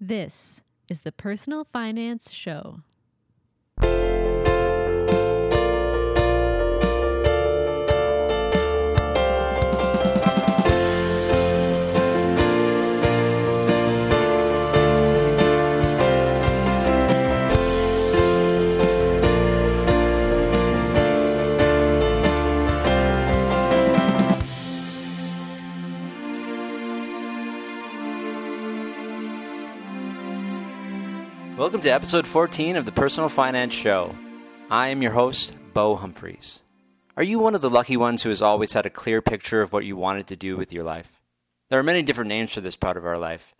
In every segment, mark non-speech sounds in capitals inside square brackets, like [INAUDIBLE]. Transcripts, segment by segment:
This is the Personal Finance Show. Welcome to episode 14 of the Personal Finance Show. I am your host, Bo Humphreys. Are you one of the lucky ones who has always had a clear picture of what you wanted to do with your life? There are many different names for this part of our life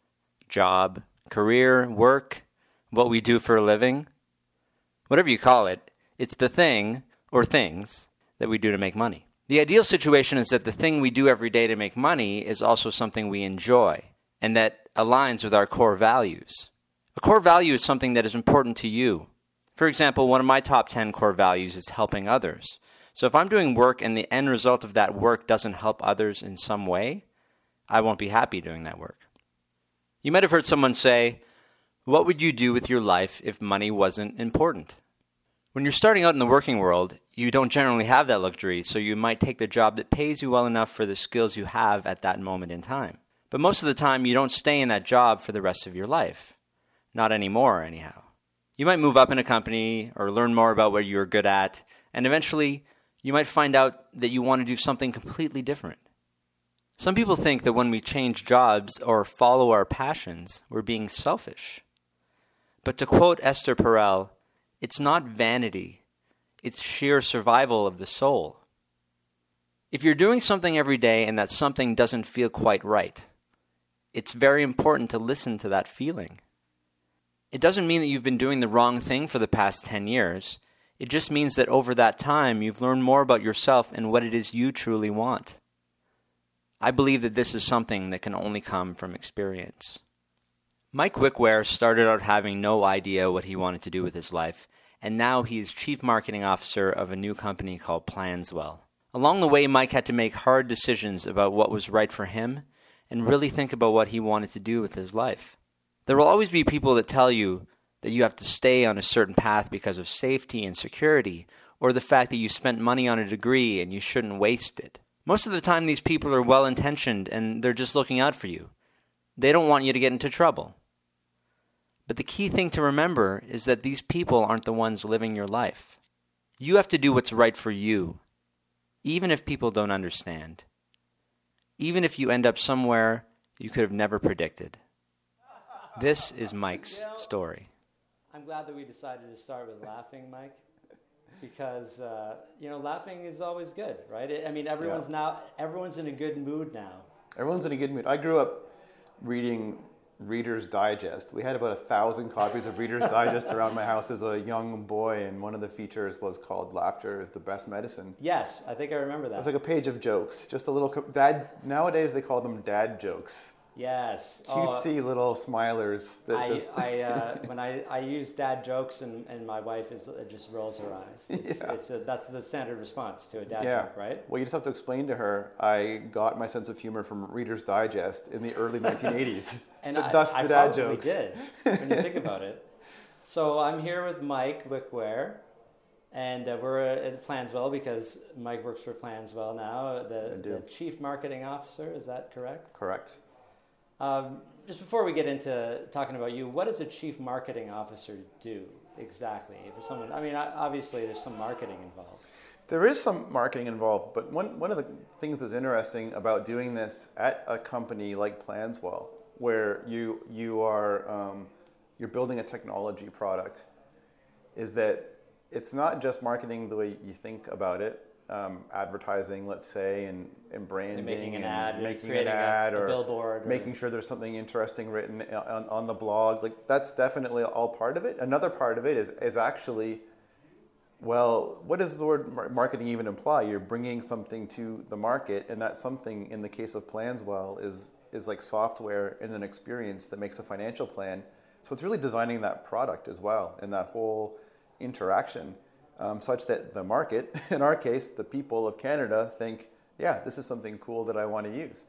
job, career, work, what we do for a living. Whatever you call it, it's the thing or things that we do to make money. The ideal situation is that the thing we do every day to make money is also something we enjoy and that aligns with our core values. A core value is something that is important to you. For example, one of my top 10 core values is helping others. So if I'm doing work and the end result of that work doesn't help others in some way, I won't be happy doing that work. You might have heard someone say, What would you do with your life if money wasn't important? When you're starting out in the working world, you don't generally have that luxury, so you might take the job that pays you well enough for the skills you have at that moment in time. But most of the time, you don't stay in that job for the rest of your life. Not anymore, anyhow. You might move up in a company or learn more about what you're good at, and eventually you might find out that you want to do something completely different. Some people think that when we change jobs or follow our passions, we're being selfish. But to quote Esther Perel, it's not vanity, it's sheer survival of the soul. If you're doing something every day and that something doesn't feel quite right, it's very important to listen to that feeling. It doesn't mean that you've been doing the wrong thing for the past 10 years. It just means that over that time, you've learned more about yourself and what it is you truly want. I believe that this is something that can only come from experience. Mike Wickware started out having no idea what he wanted to do with his life, and now he is chief marketing officer of a new company called Planswell. Along the way, Mike had to make hard decisions about what was right for him and really think about what he wanted to do with his life. There will always be people that tell you that you have to stay on a certain path because of safety and security, or the fact that you spent money on a degree and you shouldn't waste it. Most of the time, these people are well intentioned and they're just looking out for you. They don't want you to get into trouble. But the key thing to remember is that these people aren't the ones living your life. You have to do what's right for you, even if people don't understand. Even if you end up somewhere you could have never predicted. This is Mike's story. I'm glad that we decided to start with laughing, Mike, because uh, you know laughing is always good, right? I mean, everyone's Yeah. now everyone's in a good mood now. Everyone's in a good mood. I grew up reading Reader's Digest. We had about a thousand copies of Reader's [LAUGHS] Digest around my house as a young boy, and one of the features was called "Laughter is the Best Medicine." Yes, I think I remember that. It that. was like a page of jokes, just a little co- dad. Nowadays they call them dad jokes, yes, Oh, cutesy little smilers that I, just. I uh, [LAUGHS] when I, I use dad jokes and, and my wife is uh, just rolls her eyes. It's, Yeah. it's a, that's the standard response to a dad yeah, joke, right? Well, you just have to explain to her. I got my sense of humor from Reader's Digest in the early 1980s. [LAUGHS] And The I, dust I dad jokes. did when you think about it. [LAUGHS] So I'm here with Mike Wickware, and uh, we're at Planswell because Mike works for Planswell now, the, the chief marketing officer. Is that correct? Correct. Um, just before we get into talking about you, what does a chief marketing officer do exactly? For someone, I mean, obviously there's some marketing involved. There is some marketing involved, but one, one of the things that's interesting about doing this at a company like Planswell, where you, you are um, you're building a technology product, is that it's not just marketing the way you think about it, um, advertising, let's say, and, and branding, and making an ad, making an a- ad, a or billboard or- making sure there's something interesting written on, on the blog. Like that's definitely all part of it. Another part of it is is actually well, what does the word marketing even imply? You're bringing something to the market, and that something, in the case of Planswell, is is like software and an experience that makes a financial plan. So it's really designing that product as well, and that whole interaction, um, such that the market, [LAUGHS] in our case, the people of Canada, think, yeah, this is something cool that I want to use.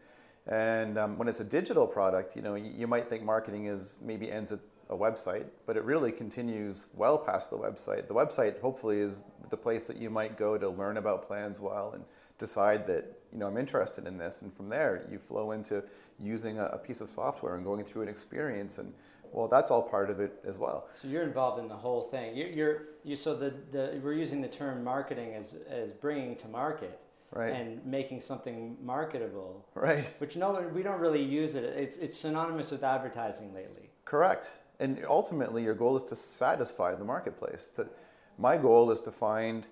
And um, when it's a digital product, you know, you, might think marketing is maybe ends at a website, but it really continues well past the website. The website hopefully is the place that you might go to learn about Planswell and decide that you know I'm interested in this, and from there you flow into using a, a piece of software and going through an experience and well, that's all part of it as well. So you're involved in the whole thing. You're, you're you so the, the we're using the term marketing as as bringing to market. Right. And making something marketable. Right. Which no, we don't really use it. It's it's synonymous with advertising lately. Correct. And ultimately, your goal is to satisfy the marketplace. To, my goal is to find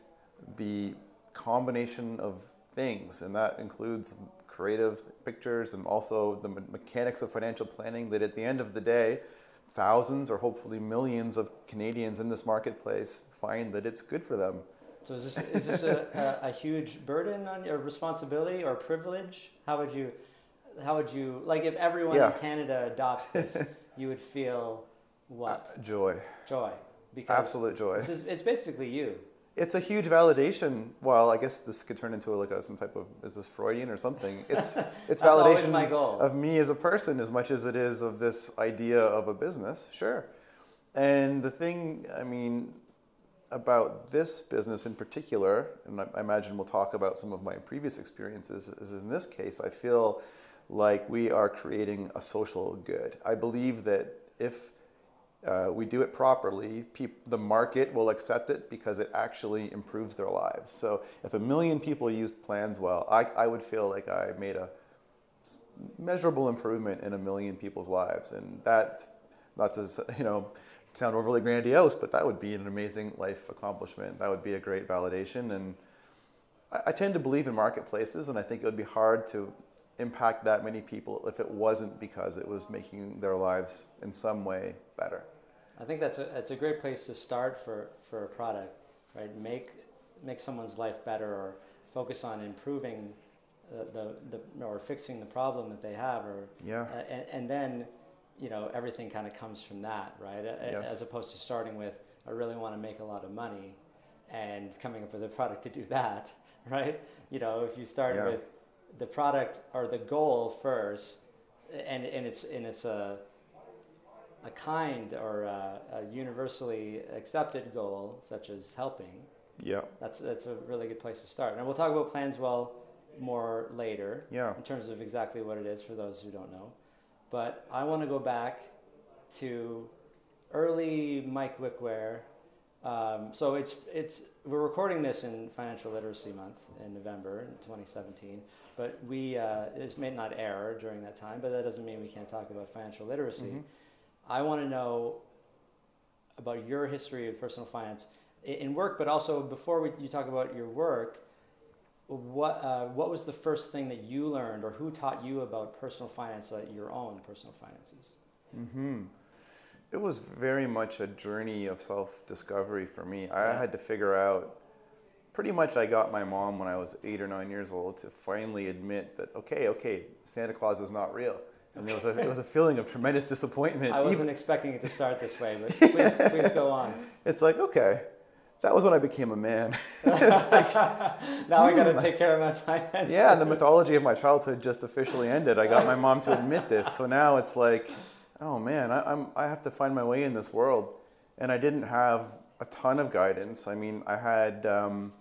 the combination of things, and that includes creative pictures and also the mechanics of financial planning. That at the end of the day, thousands or hopefully millions of Canadians in this marketplace find that it's good for them. So is this, is this a, a, a, huge burden on your responsibility or privilege? How would you, how would you, like if everyone yeah. in Canada adopts this, [LAUGHS] you would feel what? Uh, joy. Joy. Because Absolute joy. Is, it's basically you it's a huge validation. Well, I guess this could turn into like a, some type of is this Freudian or something? [LAUGHS] It's it's validation of me as a person as much as it is of this idea of a business. Sure. And the thing, I mean, about this business in particular, and I imagine we'll talk about some of my previous experiences, is in this case, I feel like we are creating a social good. I believe that if uh, we do it properly, peop- the market will accept it because it actually improves their lives. So if a million people used Planswell, I, I would feel like I made a measurable improvement in a million people's lives. And that, not to [LAUGHS] you know, sound overly grandiose, but that would be an amazing life accomplishment. That would be a great validation. And I, I tend to believe in marketplaces, and I think it would be hard to impact that many people if it wasn't because it was making their lives in some way better. I think that's a that's a great place to start for, for a product, right? Make make someone's life better or focus on improving the, the, the or fixing the problem that they have or yeah uh, and, and then you know everything kind of comes from that right yes. as opposed to starting with I really want to make a lot of money and coming up with a [LAUGHS] product to do that right you know if you start yeah. with the product or the goal first and and it's and it's a a kind or a, a universally accepted goal, such as helping, yeah, that's that's a really good place to start. And we'll talk about Planswell more later, yeah, in terms of exactly what it is for those who don't know. But I want to go back to early Mike Wickware. Um, so it's it's we're recording this in Financial Literacy Month in November 2017, but we uh, this may not air during that time, but that doesn't mean we can't talk about financial literacy. Mm-hmm. I want to know about your history of personal finance in work, but also before we, you talk about your work, what uh, what was the first thing that you learned, or who taught you about personal finance, uh, your own personal finances? Hmm. It was very much a journey of self-discovery for me. I yeah. had to figure out. Pretty much, I got my mom when I was eight or nine years old to finally admit that okay, okay, Santa Claus is not real and there was a, it was a feeling of tremendous disappointment. I wasn't Even, expecting it to start this way, but [LAUGHS] please, please go on. It's like, okay, that was when I became a man. like, [LAUGHS] now I got to take care of my finances. Yeah, and the mythology of my childhood just officially ended. I got my mom to admit this, so now it's like, oh man, I, I'm I have to find my way in this world, and I didn't have a ton of guidance. I mean, I had. Um,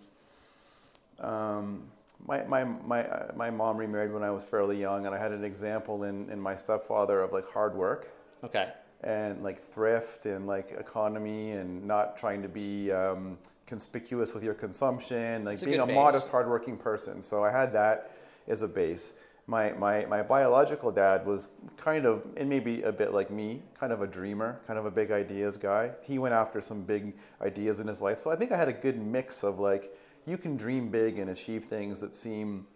um, my, my, my, uh, my mom remarried when I was fairly young, and I had an example in, in my stepfather of like hard work. Okay. And like thrift and like economy and not trying to be um, conspicuous with your consumption, like being a, a modest, hardworking person. So I had that as a base. My, my, my biological dad was kind of, and maybe a bit like me, kind of a dreamer, kind of a big ideas guy. He went after some big ideas in his life. So I think I had a good mix of like, you can dream big and achieve things that seem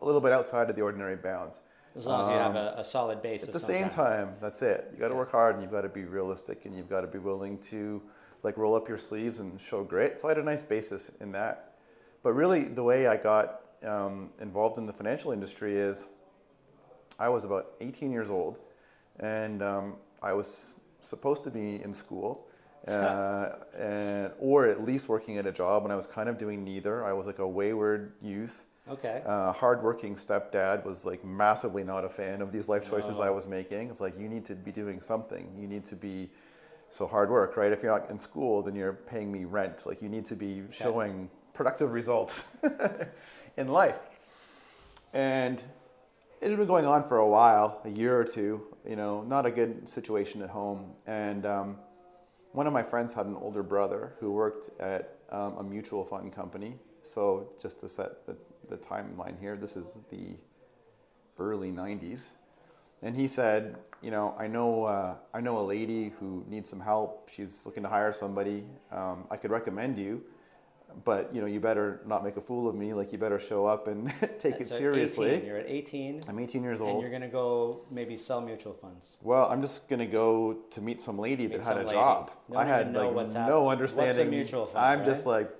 a little bit outside of the ordinary bounds. As long as you have a, a, solid base. At the same kind. time, that's it. You got to work hard and you've got to be realistic and you've got to be willing to like roll up your sleeves and show grit. So I had a nice basis in that. But really, the way I got um, involved in the financial industry is I was about 18 years old and um, I was supposed to be in school uh, and, or at least working at a job. when I was kind of doing neither. I was like a wayward youth. Okay. Uh, hardworking stepdad was like massively not a fan of these life choices I was making. It's like you need to be doing something. You need to be so hard work, right? If you're not in school, then you're paying me rent. Like you need to be showing productive results [LAUGHS] in life. And it had been going on for a while, a year or two. You know, not a good situation at home. And um, one of my friends had an older brother who worked at um, a mutual fund company. So just to set the, the timeline here, this is the early 90s. And he said, you know, I know, uh, I know a lady who needs some help. She's looking to hire somebody. Um, I could recommend you, but you know, you better not make a fool of me. Like you better show up and [LAUGHS] take it seriously. 18, You're at 18, I'm 18 years old and you're going to go maybe sell mutual funds. Well, I'm just gonna go to meet some lady Meet that had a lady. job. I had like what's no hap- what's a understanding. mutual fund, I'm right? just like,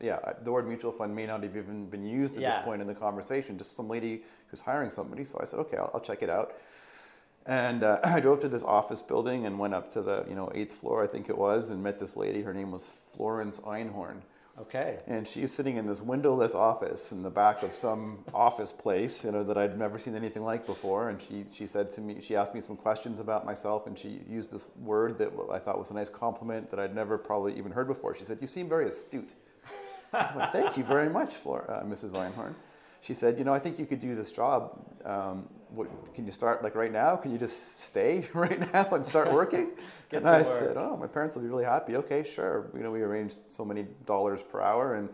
yeah, the word mutual fund may not have even been used at Yeah. this point in the conversation. Just some lady who's hiring somebody. So I said, okay, I'll, I'll check it out. And uh, [CLEARS THROAT] I drove to this office building and went up to the you know eighth floor, I think it was, and met this lady. Her name was Florence Einhorn. Okay. And she's sitting in this windowless office in the back of some [LAUGHS] office place, you know, that I'd never seen anything like before. And she, she said to me, she asked me some questions about myself, and she used this word that I thought was a nice compliment that I'd never probably even heard before. She said, "You seem very astute." Thank you very much, Flor- uh, Mrs. Einhorn. She said, "You know, I think you could do this job. Um, what, can you start like right now? Can you just stay [LAUGHS] right now and start working?" [LAUGHS] And I work. said, "Oh, my parents will be really happy. Okay, sure. You know, we arranged so many dollars per hour, and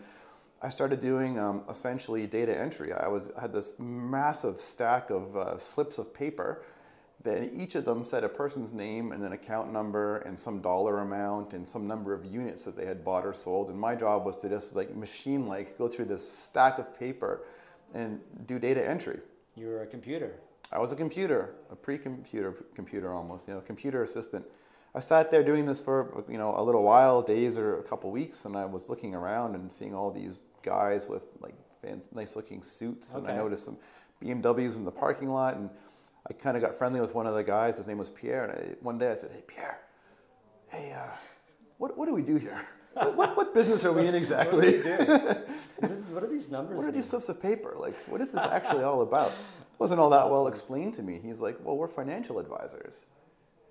I started doing um, essentially data entry. I was had this massive stack of uh, slips of paper. Then each of them said a person's name and an account number and some dollar amount and some number of units that they had bought or sold. And my job was to just like machine like go through this stack of paper and do data entry. You were a computer. I was a computer, a pre-computer computer almost, you know, computer assistant. I sat there doing this for you know a little while, days or a couple weeks, and I was looking around and seeing all these guys with like fancy, nice-looking suits, and I noticed some BMWs in the parking lot, and I kind of got friendly with one of the guys. His name was Pierre, and I, one day I said, "Hey Pierre, hey, uh, what what do we do here? what, what, what business are we in exactly? [LAUGHS] What are [LAUGHS] what, is, what are these numbers? What are mean? these slips of paper? Like, what is this actually all about? [LAUGHS] Wasn't all that well explained to me. He's like, well, we're financial advisors.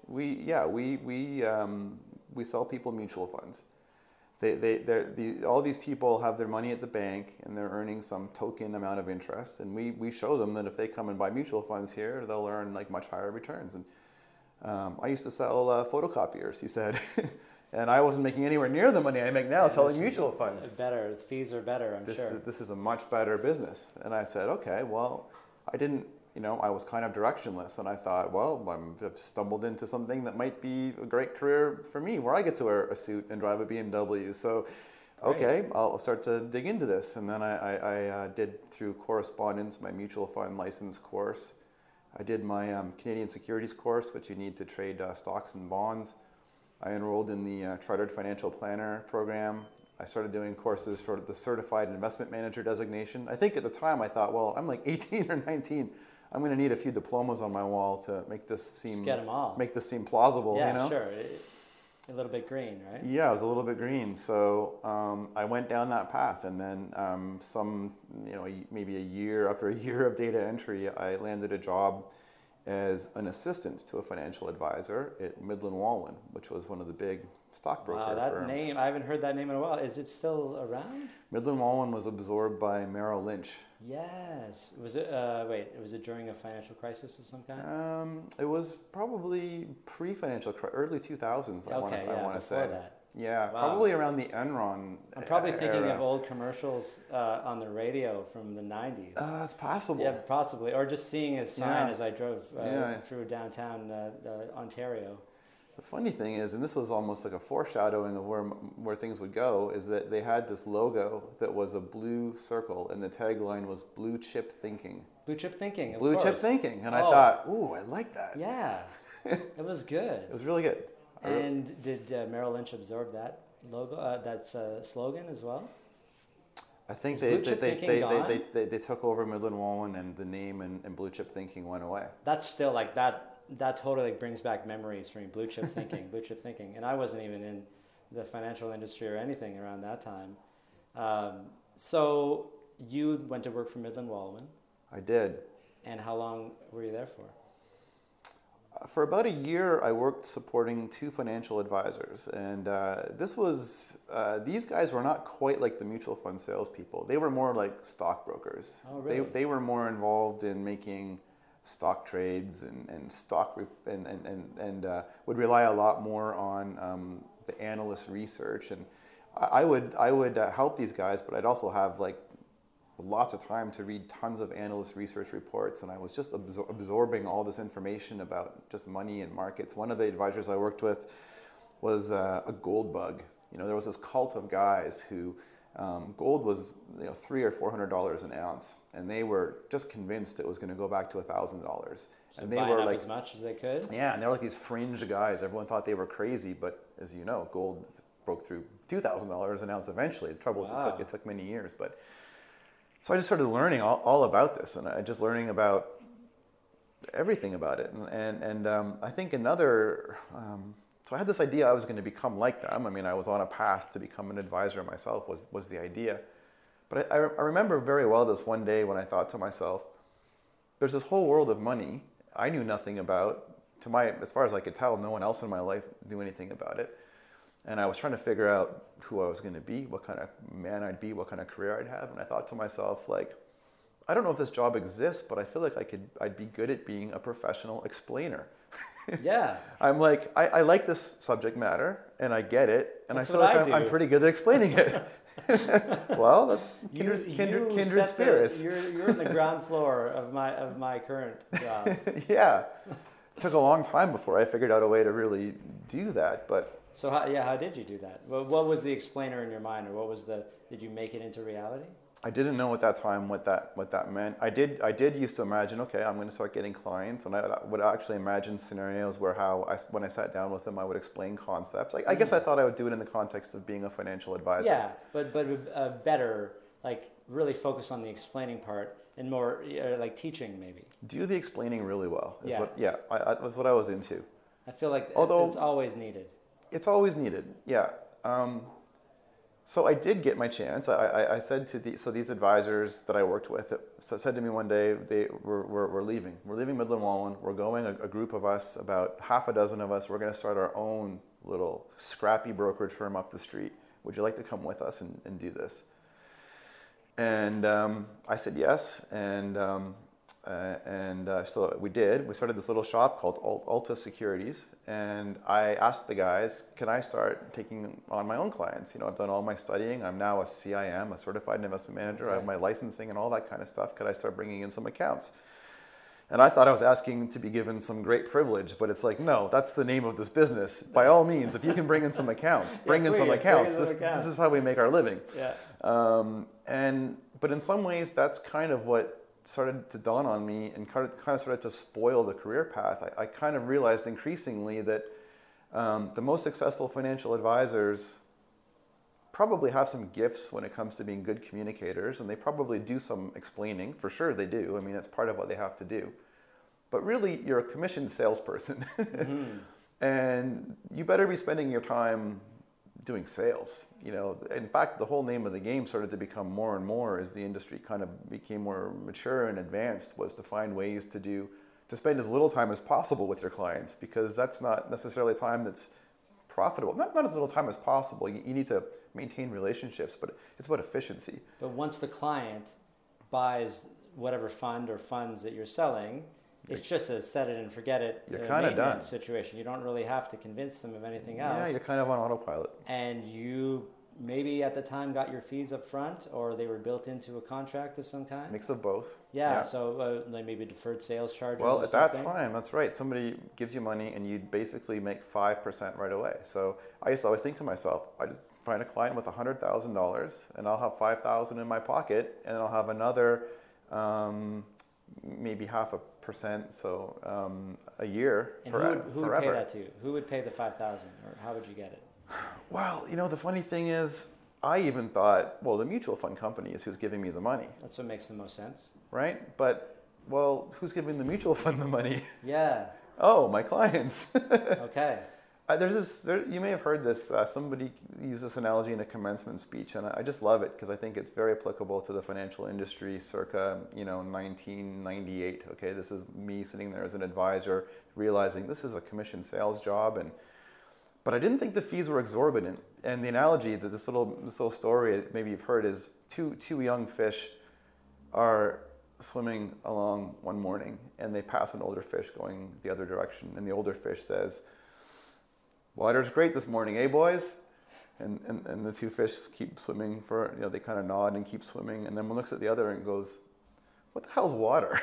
We, yeah, we, we, um, we sell people mutual funds. They, they, they're, the, all these people have their money at the bank and they're earning some token amount of interest. And we, we show them that if they come and buy mutual funds here, they'll earn like much higher returns. And um, I used to sell uh, photocopiers, he said. [LAUGHS] and I wasn't making anywhere near the money I make now selling mutual funds Better. The fees are better, I'm this, sure. is, this is a much better business. And I said, okay, well, I didn't, you know, I was kind of directionless. And I thought, well, I'm, I've stumbled into something that might be a great career for me where I get to wear a suit and drive a BMW. So, okay, I'll start to dig into this. And then I, I, I uh, did through correspondence my mutual fund license course. I did my um, Canadian securities course, which you need to trade uh, stocks and bonds. I enrolled in the uh, Chartered Financial Planner program. I started doing courses for the Certified Investment Manager designation. I think at the time I thought, well, I'm like [LAUGHS] 18 or 19. I'm going to need a few diplomas on my wall to make this seem Just get 'em all. make this seem plausible. yeah, you know? sure. It- a little bit green, right? Yeah, I was a little bit green, so um, I went down that path, and then um, some, you know, maybe a year after a [LAUGHS] year of data entry, I landed a job as an assistant to a financial advisor at Midland Walwyn, which was one of the big stockbroker Wow, that firms. name, I haven't heard that name in a while. Is it still around? Midland Walwyn was absorbed by Merrill Lynch. Yes. Was it, uh, wait, was it during a financial crisis of some kind? Um, it was probably pre-financial, cri- early 2000s. I want Okay, to, yeah, I want to before say. that. Yeah, Wow. probably around the Enron. I'm probably e- thinking of old commercials uh, on the radio from the 90s. Uh, it's possible. yeah, possibly. Or just seeing a sign Yeah. as I drove uh, Yeah. through downtown uh, uh, Ontario. The funny thing is, and this was almost like a foreshadowing of where where things would go, is that they had this logo that was a blue circle, and the tagline was "Blue Chip Thinking." Blue chip thinking. Blue Chip. Thinking, and I Oh. thought, "Ooh, I like that." Yeah, [LAUGHS] it was good. It was really good. And did uh, Merrill Lynch absorb that logo, uh, that uh, slogan as well? I think they they, they, they, they, they, they, took over Midland Walwyn, and the name and, and Blue Chip Thinking went away. That's still like that. That totally brings back memories for me. Blue chip thinking, [LAUGHS] blue chip thinking, and I wasn't even in the financial industry or anything around that time. Um, so you went to work for Midland Walwyn, I did. and how long were you there for? For about a year, I worked supporting two financial advisors, and uh, this was uh, these guys were not quite like the mutual fund salespeople. They were more like stockbrokers. Oh, really? They they were more involved in making stock trades and and stock re- and and and, and uh, would rely a lot more on um, the analyst research. And I, I would I would uh, help these guys, but I'd also have like lots of time to read tons of analyst research reports and i was just absor- absorbing all this information about just money and markets one of the advisors i worked with was uh, a gold bug you know there was this cult of guys who um, gold was you know three or four hundred dollars an ounce and they were just convinced it was going to go back to a thousand dollars and they were like as much as they could. yeah, and they were like these fringe guys. Everyone thought they were crazy, but as you know, gold broke through two thousand dollars an ounce eventually. The trouble is, it took it took many years, but so I just started learning all, all about this, and I just learning about everything about it, and and, and um, I think another. Um, so I had this idea I was going to become like them. I mean, I was on a path to become an advisor myself. Was was the idea, but I, I remember very well this one day when I thought to myself, there's this whole world of money I knew nothing about. To my, as far as I could tell, no one else in my life knew anything about it. And I was trying to figure out who I was going to be, what kind of man I'd be, what kind of career I'd have. And I thought to myself, like, I don't know if this job exists, but I feel like I could, I'd be good at being a professional explainer. [LAUGHS] Yeah. I'm like, I, I like this subject matter, and I get it, and That's I feel like I I'm, I'm pretty good at explaining it. [LAUGHS] well, that's kindred, kindred, you kindred set the- spirits. you're, you're in the [LAUGHS] ground floor of my of my current job. yeah. It took a long time before I figured out a way to really do that, but So how, yeah, how did you do that? What, what was the explainer in your mind, or what was the? Did you make it into reality? I didn't know at that time what that what that meant. I did I did used to imagine, okay, I'm going to start getting clients, and I would actually imagine scenarios where how I, when I sat down with them, I would explain concepts. Like, I guess I thought I would do it in the context of being a financial advisor. Yeah, but but uh, better, like really focus on the explaining part and more uh, like teaching maybe. Do the explaining really well. Is Yeah. What, yeah. I, I, that's what I was into. I feel like Although- it's always needed. It's always needed. Yeah. Um, so I did get my chance. I, I, I said to the so these advisors that I worked with so said to me one day they were we're, we're leaving. We're leaving Midland Walwyn. We're going a, a group of us, about half a dozen of us. We're going to start our own little scrappy brokerage firm up the street. Would you like to come with us and, and do this? And um, I said yes, and um, uh, and uh, so we did. We started this little shop called Al- Alta Securities, and I asked the guys, "Can I start taking on my own clients? You know, I've done all my studying. I'm now a CIM, a certified investment manager. I have my licensing and all that kind of stuff. Could I start bringing in some accounts?" And I thought I was asking to be given some great privilege, but it's like, no, that's the name of this business. By all means, if you can bring in some accounts, [LAUGHS] bring in some accounts. This, accounts. this is how we make our living. Yeah. Um, and but in some ways, that's kind of what started to dawn on me and kind of, kind of started to spoil the career path. I, I kind of realized increasingly that um, the most successful financial advisors probably have some gifts when it comes to being good communicators, and they probably do some explaining. For sure, they do. I mean, it's part of what they have to do. But really, you're a commissioned salesperson, [LAUGHS] and you better be spending your time doing sales. You know, in fact, the whole name of the game started to become more and more as the industry kind of became more mature and advanced was to find ways to do to spend as little time as possible with your clients because that's not necessarily time that's profitable. Not, not as little time as possible. You, you need to maintain relationships, but it's about efficiency. But once the client buys whatever fund or funds that you're selling, it's just a set it and forget it You're uh, kinda done. maintenance situation. You don't really have to convince them of anything else. Yeah, you're kind of on autopilot. and you maybe at the time got your fees up front or they were built into a contract of some kind. Mix of both. yeah, so uh, like maybe deferred sales charges. Well, at that time, that's right. Somebody gives you money and you basically make 5% right away. So I used to always think to myself, I just find a client with $100,000 and I'll have 5000 in my pocket and I'll have another um, maybe half a percent, so um, a year And for, who would, who would pay that to? Who would pay the five thousand, or how would you get it? [SIGHS] Well, you know, the funny thing is, I even thought, well, the mutual fund company is who's giving me the money, That's what makes the most sense. right? But, well, who's giving the mutual [LAUGHS] fund the money? Yeah. oh, my clients. [LAUGHS] Okay. Uh, there's this. There, you may have heard this. Uh, somebody used this analogy in a commencement speech, and I, I just love it because I think it's very applicable to the financial industry, circa you know 1998. Okay, this is me sitting there as an advisor, realizing this is a commission sales job, and but I didn't think the fees were exorbitant. And the analogy that this little this little story maybe you've heard is two two young fish are swimming along one morning, and they pass an older fish going the other direction, and the older fish says water's great this morning, eh, boys? And, and, and the two fish keep swimming for, you know, they kind of nod and keep swimming. And then one looks at the other and goes, what the hell's water?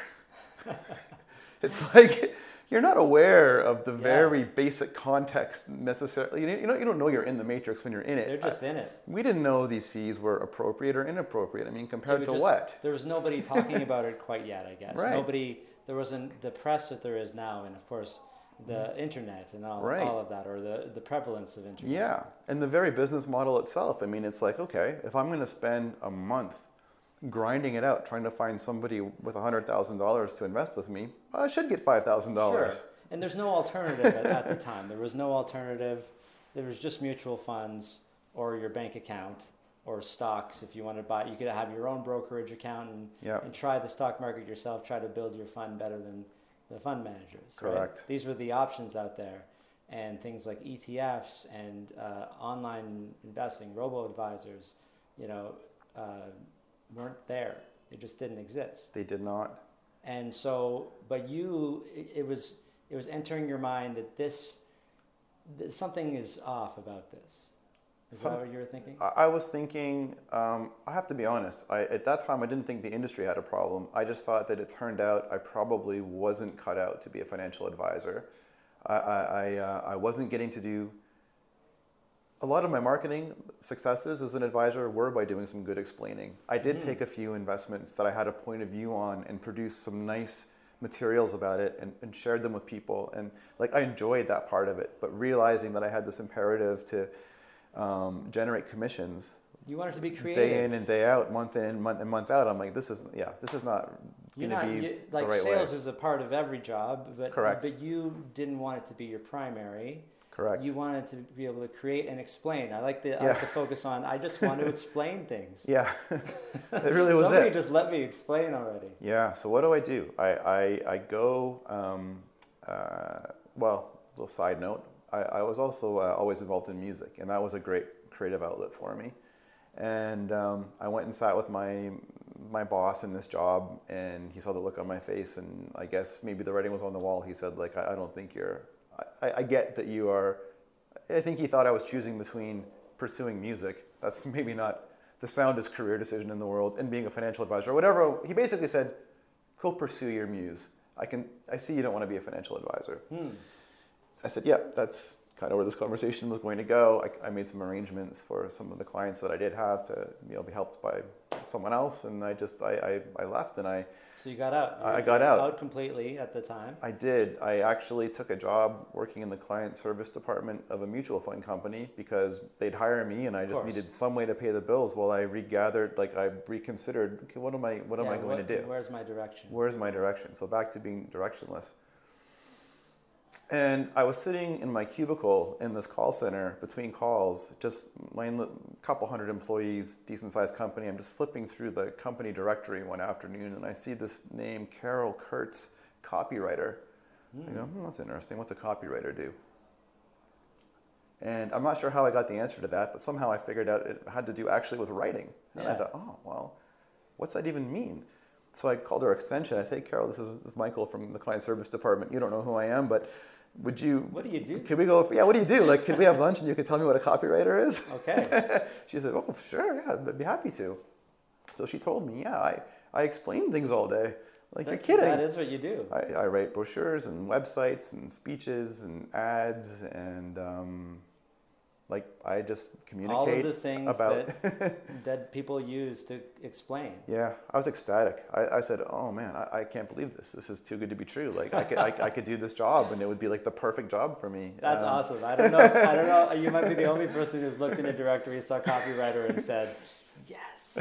[LAUGHS] it's like you're not aware of the Yeah. very basic context necessarily. You, know, you don't know you're in the matrix when you're in it. They're just I- in it. we didn't know these fees were appropriate or inappropriate. I mean, compared to just- what? There was nobody talking about it quite yet, I guess. [LAUGHS] Right. Nobody, there wasn't the press that there is now, and of course, the internet and all, Mm-hmm. All of that, or the, the prevalence of internet. Yeah, and the very business model itself. I mean, it's like, okay, if I'm going to spend a month grinding it out, trying to find somebody with $100,000 to invest with me, I should get $5,000. Sure. And there's no alternative at, at the time. There was no alternative. There was just mutual funds or your bank account or stocks. If you want to buy, you could have your own brokerage account and, Yeah. and try the stock market yourself. Try to build your fund better than the fund managers. right? Correct. These were the options out there, and things like ETFs and uh, online investing, robo advisors, you know, uh, weren't there. They just didn't exist. They did not. And so, but you, it, it was it was entering your mind that this, that something is off about this. Is Some- that what you were thinking? I I was thinking, um, I have to be honest, I, at that time I didn't think the industry had a problem. I just thought that it turned out I probably wasn't cut out to be a financial advisor. I, I, I, uh, I wasn't getting to do a lot of my marketing successes as an advisor were by doing some good explaining. I did take a few investments that I had a point of view on and produced some nice materials about it and, and shared them with people. And like I enjoyed that part of it, but realizing that I had this imperative to um, generate commissions you wanted to be creative. day in and day out, month in month and month out. I'm like, this is yeah, this is not going to be you, like the right sales way. is a part of every job, but Correct. but you didn't want it to be your primary. Correct. You wanted to be able to create and explain. I like the I like the focus on. I just want to explain things. [LAUGHS] yeah, it really was Somebody it. just let me explain already. Yeah. So what do I do? I I, I go. Um, uh, well, little side note. I, I was also uh, always involved in music, and that was a great creative outlet for me. And um, I went and sat with my my boss in this job, and he saw the look on my face, and I guess maybe the writing was on the wall. He said, like, I, I don't think you're. I, I get that you are. I think he thought I was choosing between pursuing music. That's [LAUGHS] maybe not the soundest career decision in the world, and being a financial advisor or whatever. He basically said, "Go pursue your muse." I can. I see you don't want to be a financial advisor. I said, "Yeah, that's kind of where this conversation was going to go." I, I made some arrangements for some of the clients that I did have to, you know, be helped by someone else, and I just I, I, I left and I So you got out. I got out. Out completely at the time. I did. I actually took a job working in the client service department of a mutual fund company because they'd hire me, and I just needed some way to pay the bills. While I regathered, like I reconsidered, okay, what am I, what am I going what- to do? Where's my direction? Where's my direction? So back to being directionless. And I was sitting in my cubicle in this call center between calls, just my couple hundred employees, decent sized company. I'm just flipping through the company directory one afternoon and I see this name, Carol Kurtz, copywriter. I go, hmm, that's interesting. What's a copywriter do? And I'm not sure how I got the answer to that, but somehow I figured out it had to do actually with writing. And I thought, oh, well, what's that even mean? So I called her extension. I said, hey, Carol, this is Michael from the client service department. You don't know who I am, but would you? What do you do? Could we go? For, yeah, what do you do? Like, could we have lunch and you could tell me what a copywriter is? Okay. [LAUGHS] she said, oh, sure, yeah, I'd be happy to. So she told me, yeah, I, I explain things all day. Like, you're kidding. That is what you do. I, I write brochures and websites and speeches and ads and um, like I just communicate All of the things about. that, [LAUGHS] that people use to explain. yeah, I was ecstatic. I, I said, "Oh man, I, I can't believe this. This is too good to be true. Like I could I, I could do this job and it would be like the perfect job for me." That's Um, awesome. I don't know. [LAUGHS] I don't know. You might be the only person who's looked in a directory, saw copywriter, and said, "Yes,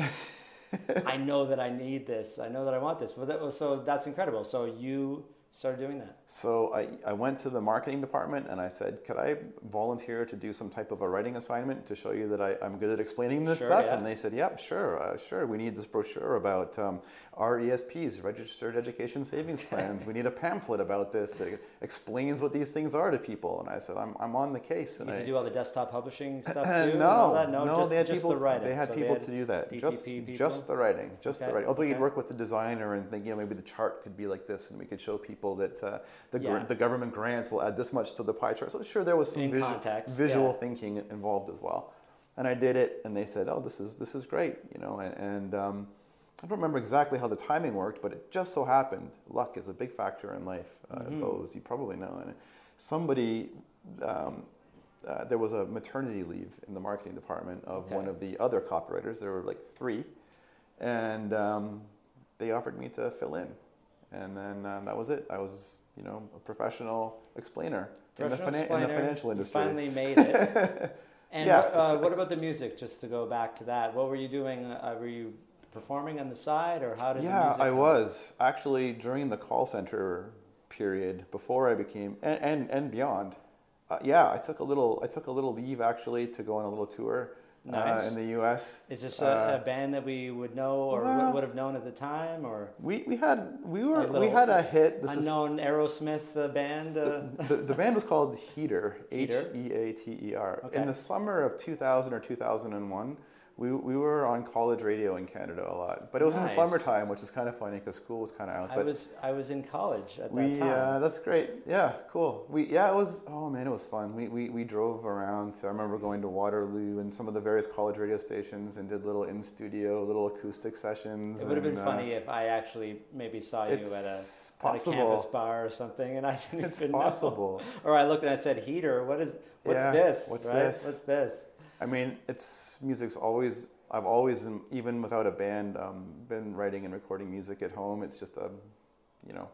[LAUGHS] I know that I need this. I know that I want this." Well, that, so that's incredible. So you started doing that? So I, I went to the marketing department and I said, could I volunteer to do some type of a writing assignment to show you that I, I'm good at explaining this Sure, stuff? yeah. And they said, yep, sure, uh, sure. We need this brochure about um, RESPs, Registered Education Savings Plans. we need a pamphlet about this that explains what these things are to people. And I said, I'm, I'm on the case. You And have I, to do all the desktop publishing [LAUGHS] stuff too? no? No, no, just, they had just people. the writing. They had So people to do that. DTP Just, people? just the writing, just Okay, the writing. Although you'd work with the designer and think, you know, maybe the chart could be like this, and we could show people that uh, the gr- the government grants will add this much to the pie chart. So sure, there was some In visu- context, visual yeah. thinking involved as well. And I did it, and they said, "Oh, this is this is great," you know. And, and um, I don't remember exactly how the timing worked, but it just so happened. Luck is a big factor in life, uh, Mm-hmm. Bose. You probably know. And somebody. Um, uh, there was a maternity leave in the marketing department of Okay. one of the other copywriters. There were like three, and um, they offered me to fill in, and then um, that was it. I was, you know, a professional explainer, in, the Professional finan- in the explainer, financial industry. finally [LAUGHS] made it. and Yeah. uh, what about the music? Just to go back to that, what were you doing? Uh, were you performing on the side, or how did? the yeah, music I was actually during the call center period before I became and and, and beyond. Uh, yeah, I took a little. I took a little leave actually to go on a little tour Nice. uh, in the U.S. Is this a, Uh, a band that we would know or well- would, have known at the time, or We we had we were we had a hit. This is unknown Aerosmith uh, band? Uh, the, the band was called Heater, Heater? E A T E R. In the summer of 2000 or 2001, we, we were on college radio in Canada a lot. But it was Nice. in the summertime, which is kind of funny because school was kind of out. I was I was in college at we, that time. uh, that's great. Yeah, cool. We, yeah, it was, oh man, it was fun. We, we, we drove around. To, I remember going to Waterloo and some of the various college radio stations and did little in studio, little acoustic sessions. it would have been uh, funny if I actually maybe saw you at a, It's at a campus bar or something, and I [LAUGHS] didn't It's even know. possible. Or I looked and I said, "Heater, what is what's Yeah, this? what's right? this? What's this?" I mean, it's music's always. I've always, um, even without a band, um, been writing and recording music at home. It's just a, you know,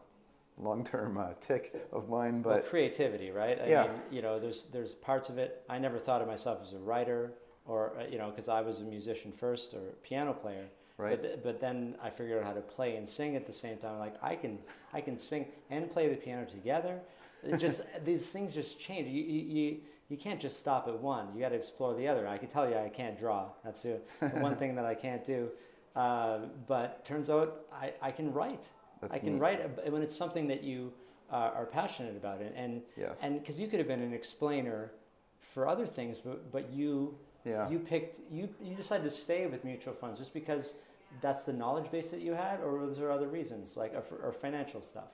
long-term uh, tick of mine. well, But creativity, right? I Yeah. mean, you know, there's there's parts of it. I never thought of myself as a writer, or uh, you know, because I was a musician first or piano player. right, But, th- but then I figured out how to play and sing at the same time. Like I can I can sing and play the piano together. It just [LAUGHS] these things just change. You, you, you, you can't just stop at one. You got to explore the other. I can tell you I can't draw. That's the, [LAUGHS] one thing that I can't do. Uh, but turns out I, I can write. That's I can neat. write when it's something that you uh, are passionate about. And and yes, and because you could have been an explainer for other things, but but you yeah. you picked you you decided to stay with mutual funds just because that's the knowledge base that you had, or was there other reasons like or, or financial stuff?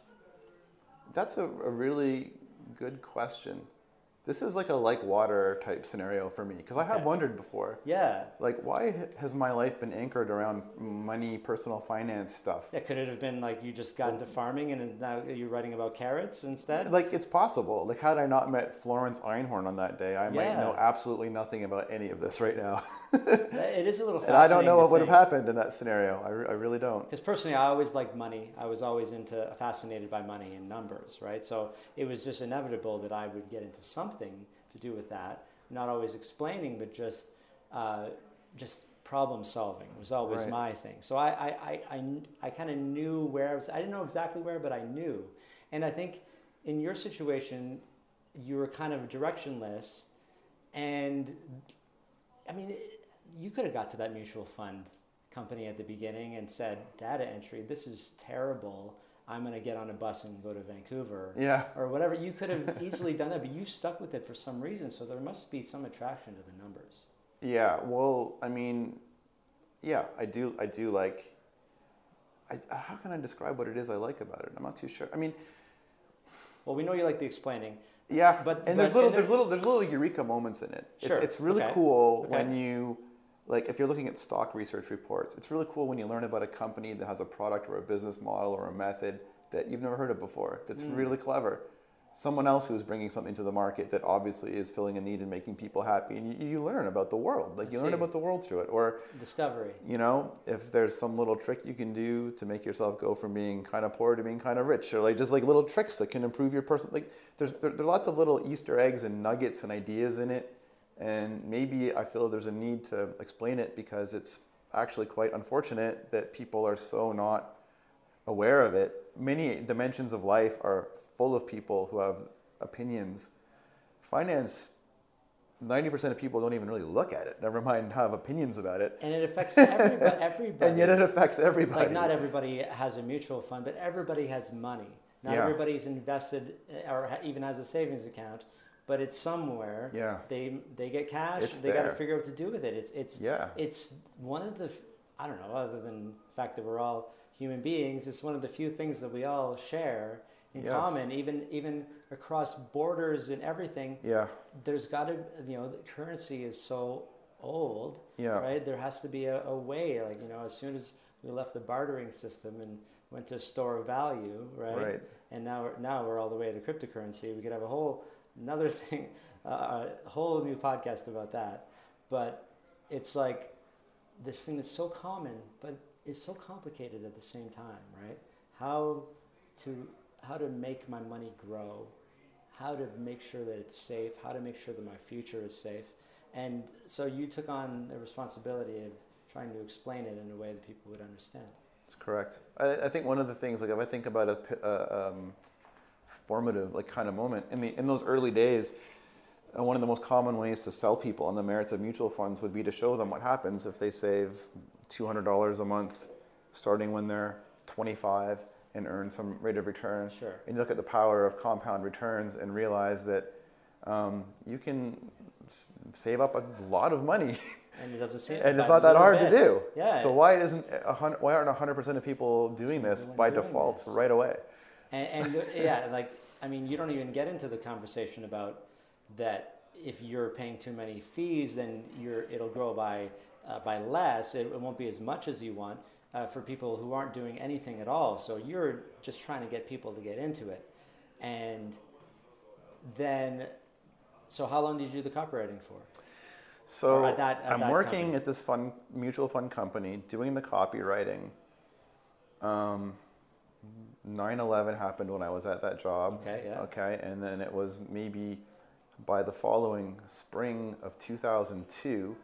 That's a, a really good question. This is like a like water type scenario for me because I have Okay. wondered before, Yeah, like why has my life been anchored around money, personal finance stuff? yeah. Could it have been like you just got into farming and now you're writing about carrots instead? Like it's possible. Like had I not met Florence Einhorn on that day, I might know absolutely nothing about any of this right now. it is a little. [LAUGHS] and I don't know what would have happened in that scenario. I, re- I really don't. Because personally, I always liked money. I was always into fascinated by money and numbers, right? So it was just inevitable that I would get into something to do with that. Not always explaining, but just uh, just problem solving was always Right. my thing. So I I, I, I, I kind of knew where I was. I didn't know exactly where, but I knew. And I think in your situation, you were kind of directionless, and I mean, it- you could have got to that mutual fund company at the beginning and said, data entry, this is terrible. I'm going to get on a bus and go to Vancouver Yeah. or whatever. You could have [LAUGHS] easily done that, but you stuck with it for some reason. So there must be some attraction to the numbers. Yeah. Well, I mean, yeah, I do. I do like. I, uh, how can I describe what it is I like about it? I'm not too sure. I mean, Well, we know you like the explaining. yeah, But- and there's little, and there's there- little, there's little eureka moments in it. Sure, It's, it's really okay, cool okay. when you, like, if you're looking at stock research reports, it's really cool when you learn about a company that has a product or a business model or a method that you've never heard of before. That's Mm. really clever. Someone else who's bringing something to the market that obviously is filling a need and making people happy, and you, you learn about the world. Like I you learn about the world through it, or Discovery. you know, if there's some little trick you can do to make yourself go from being kind of poor to being kind of rich, or like just like little tricks that can improve your person. Like there's there, there are lots of little Easter eggs and nuggets and ideas in it, and maybe I feel there's a need to explain it because it's actually quite unfortunate that people are so not aware of it. Many dimensions of life are full of people who have opinions. Finance, 90% of people don't even really look at it, never mind have opinions about it. And it affects everybody. [LAUGHS] everybody. And yet it affects It's everybody. like not everybody has a mutual fund, but everybody has money. Not Yeah. everybody's invested or even has a savings account, but it's somewhere. Yeah. They they get cash. It's they got to figure out what to do with it. It's it's Yeah. It's one of the I don't know other than the fact that we're all human beings. It's one of the few things that we all share in Yes. common, even even across borders and everything yeah, there's got to you know the currency is so old Yeah. right there has to be a, a way like you know as soon as we left the bartering system and went to store of value right, Right. and now now we're all the way to cryptocurrency we could have a whole another [LAUGHS] thing uh, a whole new podcast about that but it's like this thing that's so common but it's so complicated at the same time right how to how to make my money grow how to make sure that it's safe, how to make sure that my future is safe. And so you took on the responsibility of trying to explain it in a way that people would understand. that's correct. I, I think one of the things, like if I think about a, a, um, formative like kind of moment in the in those early days, uh, one of the most common ways to sell people on the merits of mutual funds would be to show them what happens if they save two hundred dollars a month, starting when they're twenty five, and earn some rate of return. Sure. And you look at the power of compound returns and realize that um, you can save up a lot of money. [LAUGHS] And it doesn't seem and it's not that hard to do. Yeah. So why isn't hundred? Why aren't hundred percent of people doing this by doing default this. right away? And, and [LAUGHS] yeah, like I mean, you don't even get into the conversation about that. If you're paying too many fees, then you're it'll grow by uh, by less. It, it won't be as much as you want uh, for people who aren't doing anything at all. So you're just trying to get people to get into it, and then. So how long did you do the copywriting for? So at that- at I'm working company. at this fund mutual fund company doing the copywriting. Um, 9/11 happened when I was at that job. Okay, yeah. Okay, and then it was maybe by the following spring of 2002,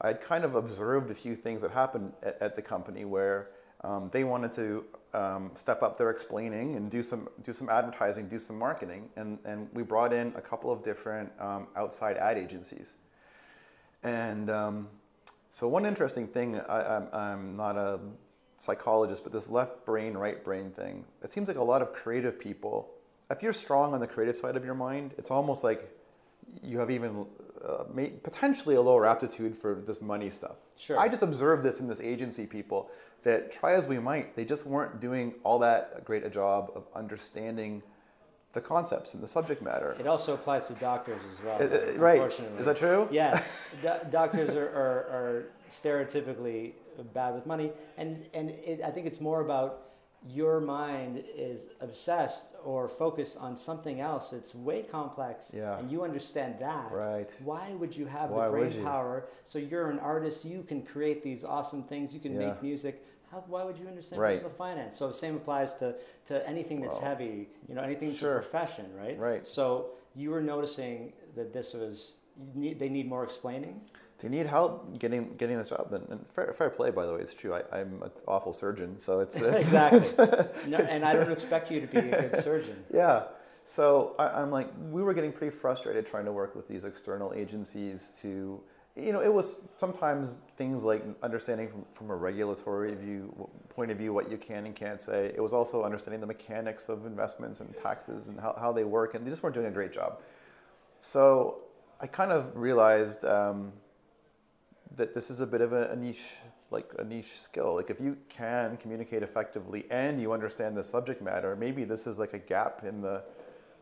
I had kind of observed a few things that happened at, at the company where um, they wanted to um, step up their explaining and do some do some advertising, do some marketing, and and we brought in a couple of different um, outside ad agencies. And um, so, one interesting thing, I, I'm, I'm not a psychologist, but this left brain, right brain thing, it seems like a lot of creative people, if you're strong on the creative side of your mind, it's almost like you have even uh, potentially a lower aptitude for this money stuff. Sure. I just observed this in this agency people that try as we might, they just weren't doing all that great a job of understanding the concepts and the subject matter. It also applies to doctors as well. Uh, uh, right. Is that true? Yes, Do- doctors are, are, are stereotypically bad with money, and and it, I think it's more about your mind is obsessed or focused on something else. It's way complex, Yeah. and you understand that. Right. Why would you have Why the brain power? So you're an artist. You can create these awesome things. You can Yeah. make music. How, why would you understand Right. personal finance? So the same applies to, to anything that's Well, heavy. You know, anything that's sure. a profession, right? Right. So you were noticing that this was you need, they need more explaining. They need help getting getting this job done. And fair, fair play, by the way, it's true. I, I'm an awful surgeon, so it's, [LAUGHS] it's exactly. [LAUGHS] no, and I don't expect you to be a good [LAUGHS] surgeon. yeah. So I, I'm like, we were getting pretty frustrated trying to work with these external agencies to, you know, it was sometimes things like understanding from, from a regulatory view point of view what you can and can't say. It was also understanding the mechanics of investments and taxes and how, how they work, and they just weren't doing a great job. So I kind of realized um, that this is a bit of a, a niche, like a niche skill. Like if you can communicate effectively and you understand the subject matter, maybe this is like a gap in the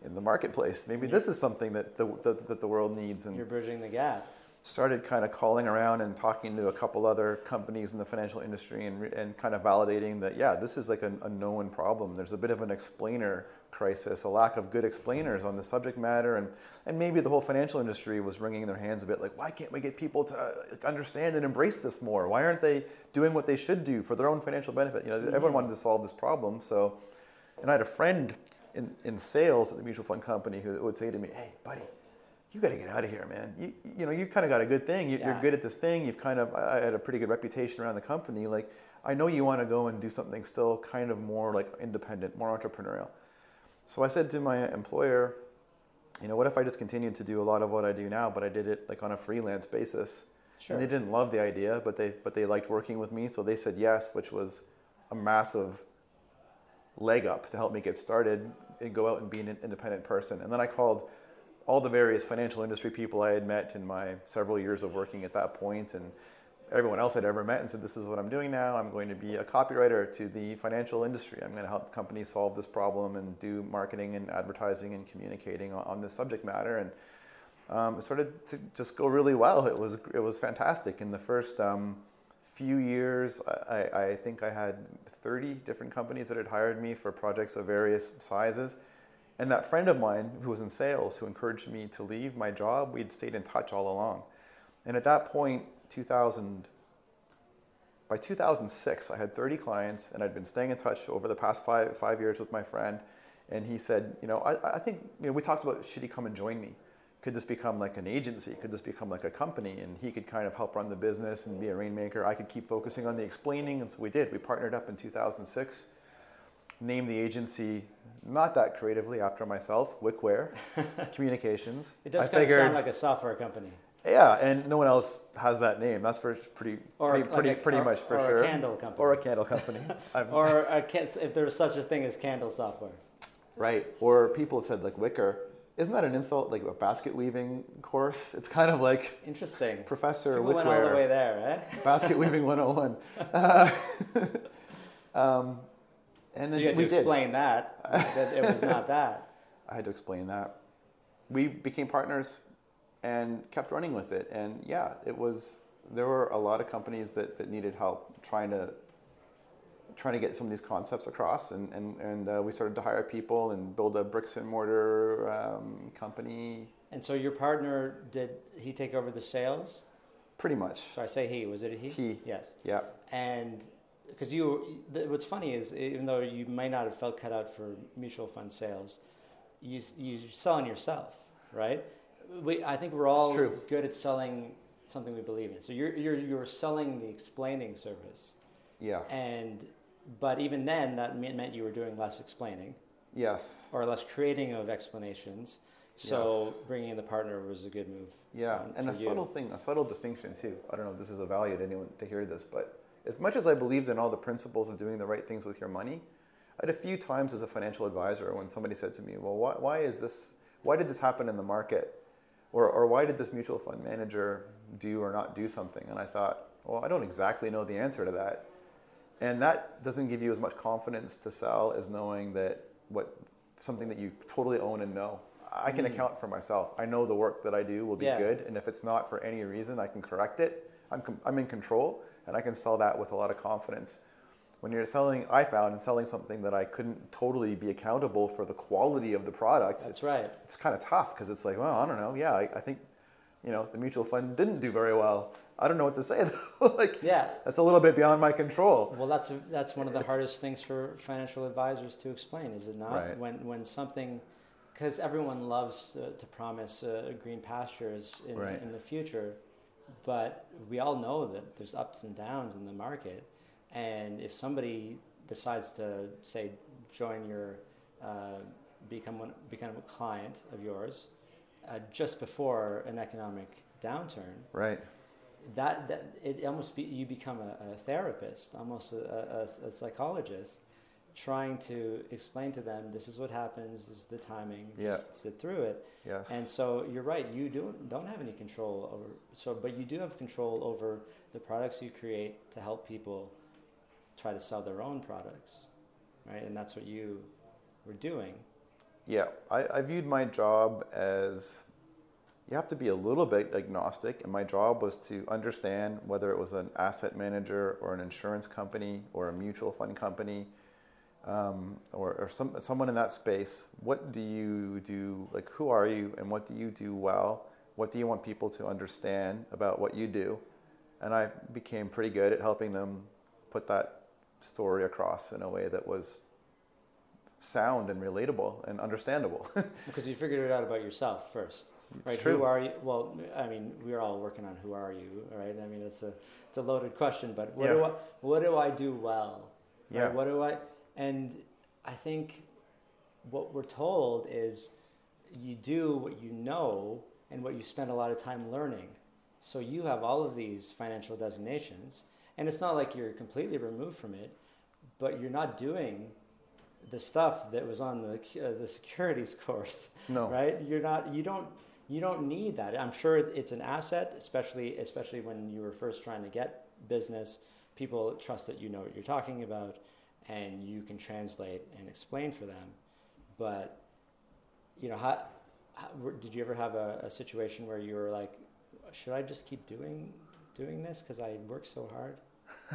in the marketplace. Maybe this is something that the that, that the world needs. And You're bridging the gap. started kind of calling around and talking to a couple other companies in the financial industry and, and kind of validating that yeah this is like a, a known problem there's a bit of an explainer crisis a lack of good explainers on the subject matter and, and maybe the whole financial industry was wringing their hands a bit like why can't we get people to understand and embrace this more why aren't they doing what they should do for their own financial benefit you know mm-hmm. everyone wanted to solve this problem so and i had a friend in, in sales at the mutual fund company who would say to me hey buddy you got to get out of here, man. You, you know, you kind of got a good thing. You, Yeah. You're good at this thing. You've kind of, I had a pretty good reputation around the company. Like, I know you want to go and do something still kind of more like independent, more entrepreneurial. So I said to my employer, you know, what if I just continued to do a lot of what I do now, but I did it like on a freelance basis? Sure. And they didn't love the idea, but they but they liked working with me, so they said yes, which was a massive leg up to help me get started and go out and be an independent person. And then I called all the various financial industry people I had met in my several years of working at that point and everyone else I'd ever met and said, This is what I'm doing now. I'm going to be a copywriter to the financial industry. I'm going to help companies solve this problem and do marketing and advertising and communicating on, on this subject matter. And um, it started to just go really well. It was, it was fantastic. In the first um, few years, I, I think I had 30 different companies that had hired me for projects of various sizes. And that friend of mine who was in sales, who encouraged me to leave my job, we'd stayed in touch all along. And at that point, 2000, by 2006, I had 30 clients, and I'd been staying in touch over the past five, five years with my friend. And he said, you know, I, I think, you know, we talked about should he come and join me? Could this become like an agency? Could this become like a company? And he could kind of help run the business and be a rainmaker. I could keep focusing on the explaining, and so we did. We partnered up in 2006, named the agency not that creatively after myself, Wickware [LAUGHS] Communications. It does I kind figured- of sound like a software company. Yeah, and no one else has that name. That's for pretty, Or pretty, like pretty, a- pretty or- much for sure. or a candle company. [LAUGHS] [LAUGHS] Or a candle company. Or a, if there's such a thing as candle software. right. Or people have said like wicker. Isn't that an insult? Like a basket weaving course? It's kind of like Interesting. Professor People went all the way there, eh? basket weaving [LAUGHS] 101. Uh, um, and So then you had to we did. explain that, that it was not that. I had to explain that. We became partners and kept running with it. And yeah, it was there were a lot of companies that, that needed help trying to trying to get some of these concepts across. And and, and uh, we started to hire people and build a bricks and mortar um, company. And so your partner, did he take over the sales? Pretty much. So I say he, was it a he? He. Yes. Yeah. And because you, what's funny is even though you may not have felt cut out for mutual fund sales, you you selling yourself, right? We, I think we're all good at selling something we believe in. So you're you're you're selling the explaining service, Yeah. and but even then that meant you were doing less explaining Yes. or less creating of explanations. So Yes. bringing in the partner was a good move. Yeah, um, and a you. subtle thing, a subtle distinction too. I don't know if this is a value to anyone to hear this, but as much as I believed in all the principles of doing the right things with your money, I had a few times as a financial advisor when somebody said to me, "Well, why, why is this? Why did this happen in the market? Or, or why did this mutual fund manager do or not do something?" And I thought, "Well, I don't exactly know the answer to that." And that doesn't give you as much confidence to sell as knowing that what something that you totally own and know. I can hmm. account for myself. I know the work that I do will be Yeah. good, and if it's not for any reason, I can correct it. I'm, com- I'm in control, and I can sell that with a lot of confidence. When you're selling, I found in selling something that I couldn't totally be accountable for the quality of the product. That's it's, right. It's kind of tough because it's like, well, I don't know. Yeah, I, I think, you know, the mutual fund didn't do very well. I don't know what to say [LAUGHS] though. like, Yeah. that's a little bit beyond my control. Well, that's that's one of the It's- hardest things for financial advisors to explain, is it not? Right. When when something, because everyone loves uh, to promise uh, green pastures in, Right. in the future, but we all know that there's ups and downs in the market, and if somebody decides to say join your, uh, become one, become a client of yours, uh, just before an economic downturn, Right. that, that it almost be, you become a, a therapist, almost a, a, a psychologist, trying to explain to them this is what happens, this is the timing, Yeah. just sit through it. Yes. And so you're right, you don't don't have any control over so but you do have control over the products you create to help people try to sell their own products. Right? And that's what you were doing. Yeah, I, I viewed my job as you have to be a little bit agnostic, and my job was to understand whether it was an asset manager or an insurance company or a mutual fund company um, or, or some, someone in that space. What do you do? Like, who are you, and what do you do well? What do you want people to understand about what you do? And I became pretty good at helping them put that story across in a way that was sound and relatable and understandable. [LAUGHS] Because you figured it out about yourself first. It's right? true. Who are you? Well, I mean, we're all working on who are you, right? I mean, it's a it's a loaded question, but what do I what do I do well? Right? Yeah. What do I? And I think what we're told is you do what you know and what you spend a lot of time learning. So you have all of these financial designations, and it's not like you're completely removed from it, but you're not doing the stuff that was on the uh, the securities [LAUGHS] course No. right? You're not you don't you don't need that. I'm sure it's an asset especially especially when you were first trying to get business. People trust that you know what you're talking about and you can translate and explain for them. But you know how, how did you ever have a, a situation where you were like should i just keep doing doing this because i work so hard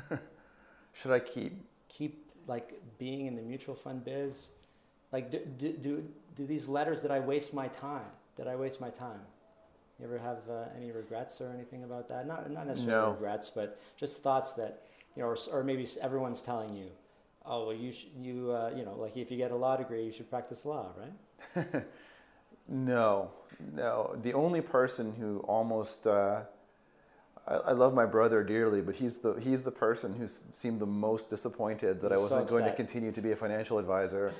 [LAUGHS] Should I keep? keep like being in the mutual fund biz like do, do, do, do these letters did i waste my time did i waste my time you ever have uh, any regrets or anything about that not, not necessarily No. regrets but just thoughts that you know or, or maybe everyone's telling you oh well you sh- you uh, you know like if you get a law degree you should practice law right [LAUGHS] No, no. The only person who almost uh, I, I love my brother dearly, but he's the he's the person who seemed the most disappointed that I He was so wasn't going to continue to be a financial advisor.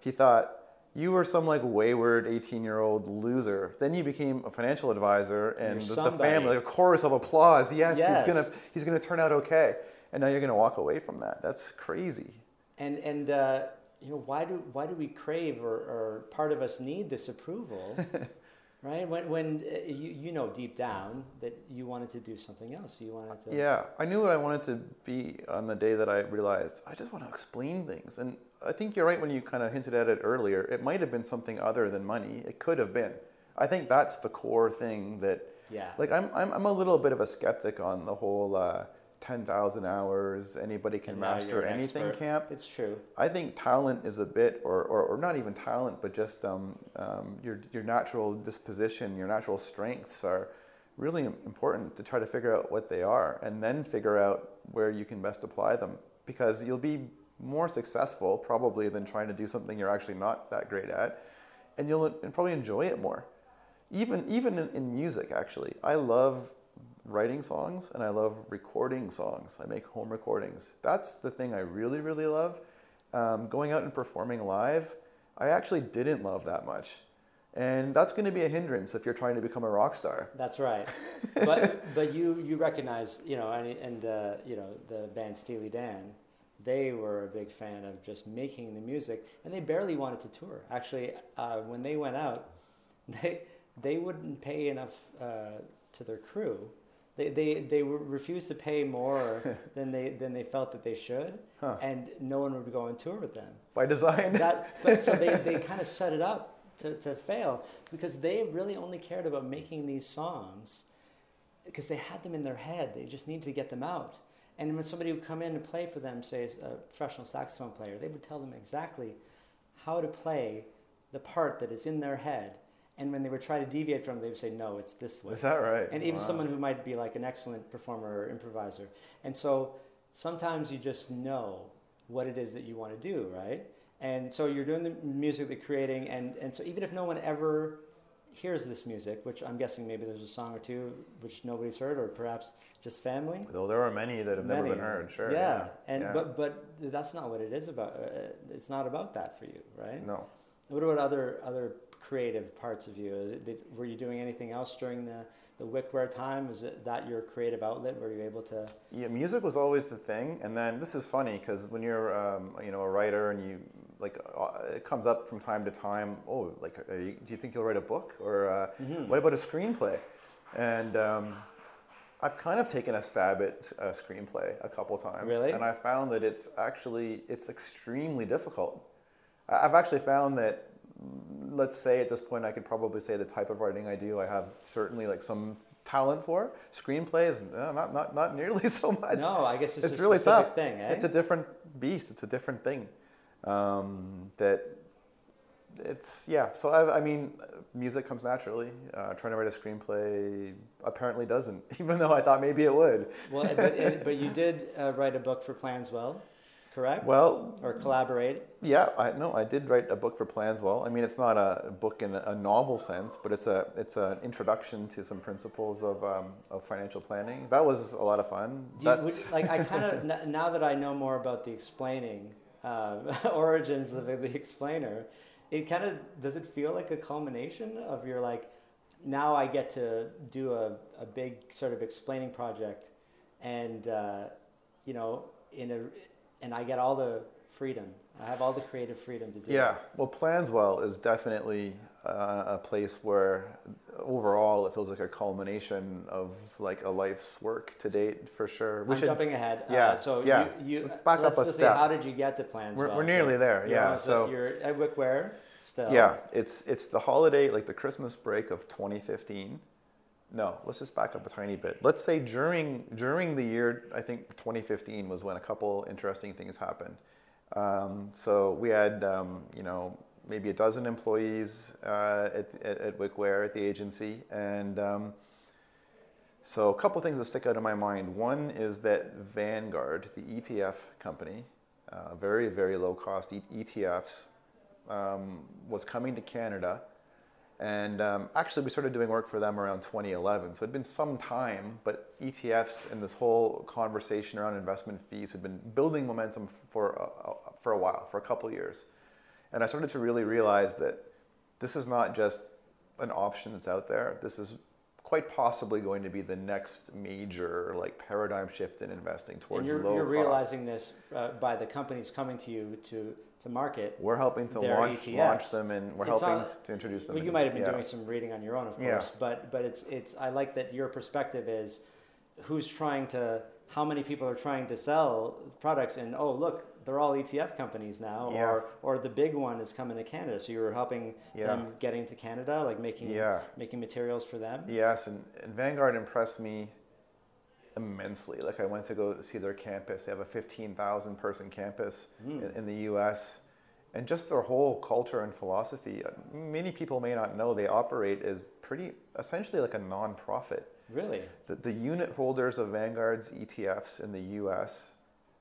He thought you were some like wayward 18 year old loser. Then you became a financial advisor, and the, family, a chorus of applause. Yes, Yes. he's gonna he's gonna turn out okay. And now you're gonna walk away from that. That's crazy. and and uh, you know why do why do we crave or, or part of us need this approval [LAUGHS] right when when uh, you you know deep down that you wanted to do something else you wanted to Yeah, I knew what I wanted to be on the day that I realized I just want to explain things. And I think you're right when you kind of hinted at it earlier. It might have been something other than money. It could have been. I think that's the core thing that, Yeah. like, I'm, I'm, I'm a little bit of a skeptic on the whole uh, 10,000 hours, anybody can And now master you're an anything expert. camp. it's true I think talent is a bit, or, or, or not even talent, but just um, um, your, your natural disposition, your natural strengths are really im- important to try to figure out what they are and then figure out where you can best apply them because you'll be more successful probably than trying to do something you're actually not that great at and you'll en- probably enjoy it more. Even, even in, in music, actually. I love writing songs and I love recording songs. I make home recordings. That's the thing I really, really love. Um, going out and performing live, I actually didn't love that much. And that's going to be a hindrance if you're trying to become a rock star. that's right [LAUGHS] but but you you recognize you know and, and uh, you know the band steely dan they were a big fan of just making the music and they barely wanted to tour actually uh, when they went out [LAUGHS] they they wouldn't pay enough uh, to their crew they, they, they refused to pay more [LAUGHS] than they than they felt that they should Huh. and no one would go on tour with them By design. that, but so they, they [LAUGHS] kind of set it up to, to fail because they really only cared about making these songs because they had them in their head. They just needed to get them out. And when somebody would come in and play for them, say a professional saxophone player, they would tell them exactly how to play the part that is in their head. And when they would try to deviate from it, they would say, no, it's this way Is that right? and even Wow. someone who might be like an excellent performer or improviser. And so sometimes you just know what it is that you want to do, right? And so you're doing the music, the creating, and, and so even if no one ever hears this music, which I'm guessing maybe there's a song or two which nobody's heard, or perhaps just family. Though there are many that have never been heard, sure. Yeah, and yeah. but but that's not what it is about. Uh, it's not about that for you, right? No. What about other other creative parts of you? Is it, did, were you doing anything else during the the Wickware time? Was it that your creative outlet? Were you able to? Yeah, music was always the thing, and then this is funny because when you're, um, you know, a writer and you like, uh, it comes up from time to time. Oh, like, uh, you, do you think you'll write a book, or uh, Mm-hmm. what about a screenplay? And um, I've kind of taken a stab at a screenplay a couple times, Really? and I found that it's actually it's extremely difficult. I've actually found that let's say at this point I could probably say the type of writing I do I have certainly like some talent for. Screenplay is uh, not, not not nearly [LAUGHS] so much. No, I guess it's, it's a really tough. thing. Eh? It's a different beast. It's a different thing. Um, that it's yeah. So I, I mean, music comes naturally. Uh, trying to write a screenplay apparently doesn't, [LAUGHS] even though I thought maybe it would. well, but, [LAUGHS] but you did uh, write a book for Planswell, correct? Well, or collaborate. Yeah, I no, I did write a book for Planswell. I mean, it's not a book in a novel sense, but it's a it's an introduction to some principles of um, of financial planning. That was a lot of fun. You, would, like I kind of [LAUGHS] now that I know more about the explaining uh, [LAUGHS] origins of the explainer, it kind of does it feel like a culmination of your like now I get to do a, a big sort of explaining project, and uh, you know in a and I get all the freedom. I have all the creative freedom to do. Yeah, it. well, Planswell is definitely uh, a place where overall it feels like a culmination of like a life's work to date for sure. We I'm should, jumping ahead. Yeah. Uh, so yeah. you, you let's back let's up a step. how did you get to Planswell? We're, we're nearly so, there. Yeah. so, so you're at Wickware still. Yeah, it's it's the holiday, like the Christmas break of 2015. No, let's just back up a tiny bit. Let's say during during the year, I think 2015 was when a couple interesting things happened. Um, so we had, um, you know, maybe a dozen employees uh, at, at, at Wickware at the agency, and um, so a couple things that stick out in my mind. One is that Vanguard, the ETF company, uh, very very low cost ETFs, um, was coming to Canada. And um, actually, we started doing work for them around 2011. So it had been some time, but ETFs and this whole conversation around investment fees had been building momentum for a, for a while, for a couple years. And I started to really realize that this is not just an option that's out there. This is quite possibly going to be the next major like paradigm shift in investing towards and you're, low you're cost. realizing this uh, by the companies coming to you to to market. We're helping to launch ETFs. launch them, and we're it's helping not, to introduce them. Well, you might have been yeah. doing some reading on your own, of course, yeah. but but it's it's. I like that your perspective is who's trying to, how many people are trying to sell products, and oh look, they're all ETF companies now, yeah. or or the big one is coming to Canada. So you were helping yeah. them getting to Canada, like making yeah. making materials for them. Yes, and, and Vanguard impressed me immensely. Like I went to go see their campus. They have a 15,000 person campus mm. in, in, the U.S. And just their whole culture and philosophy. Uh, many people may not know they operate as pretty essentially like a nonprofit. Really? The, the unit holders of Vanguard's ETFs in the U.S.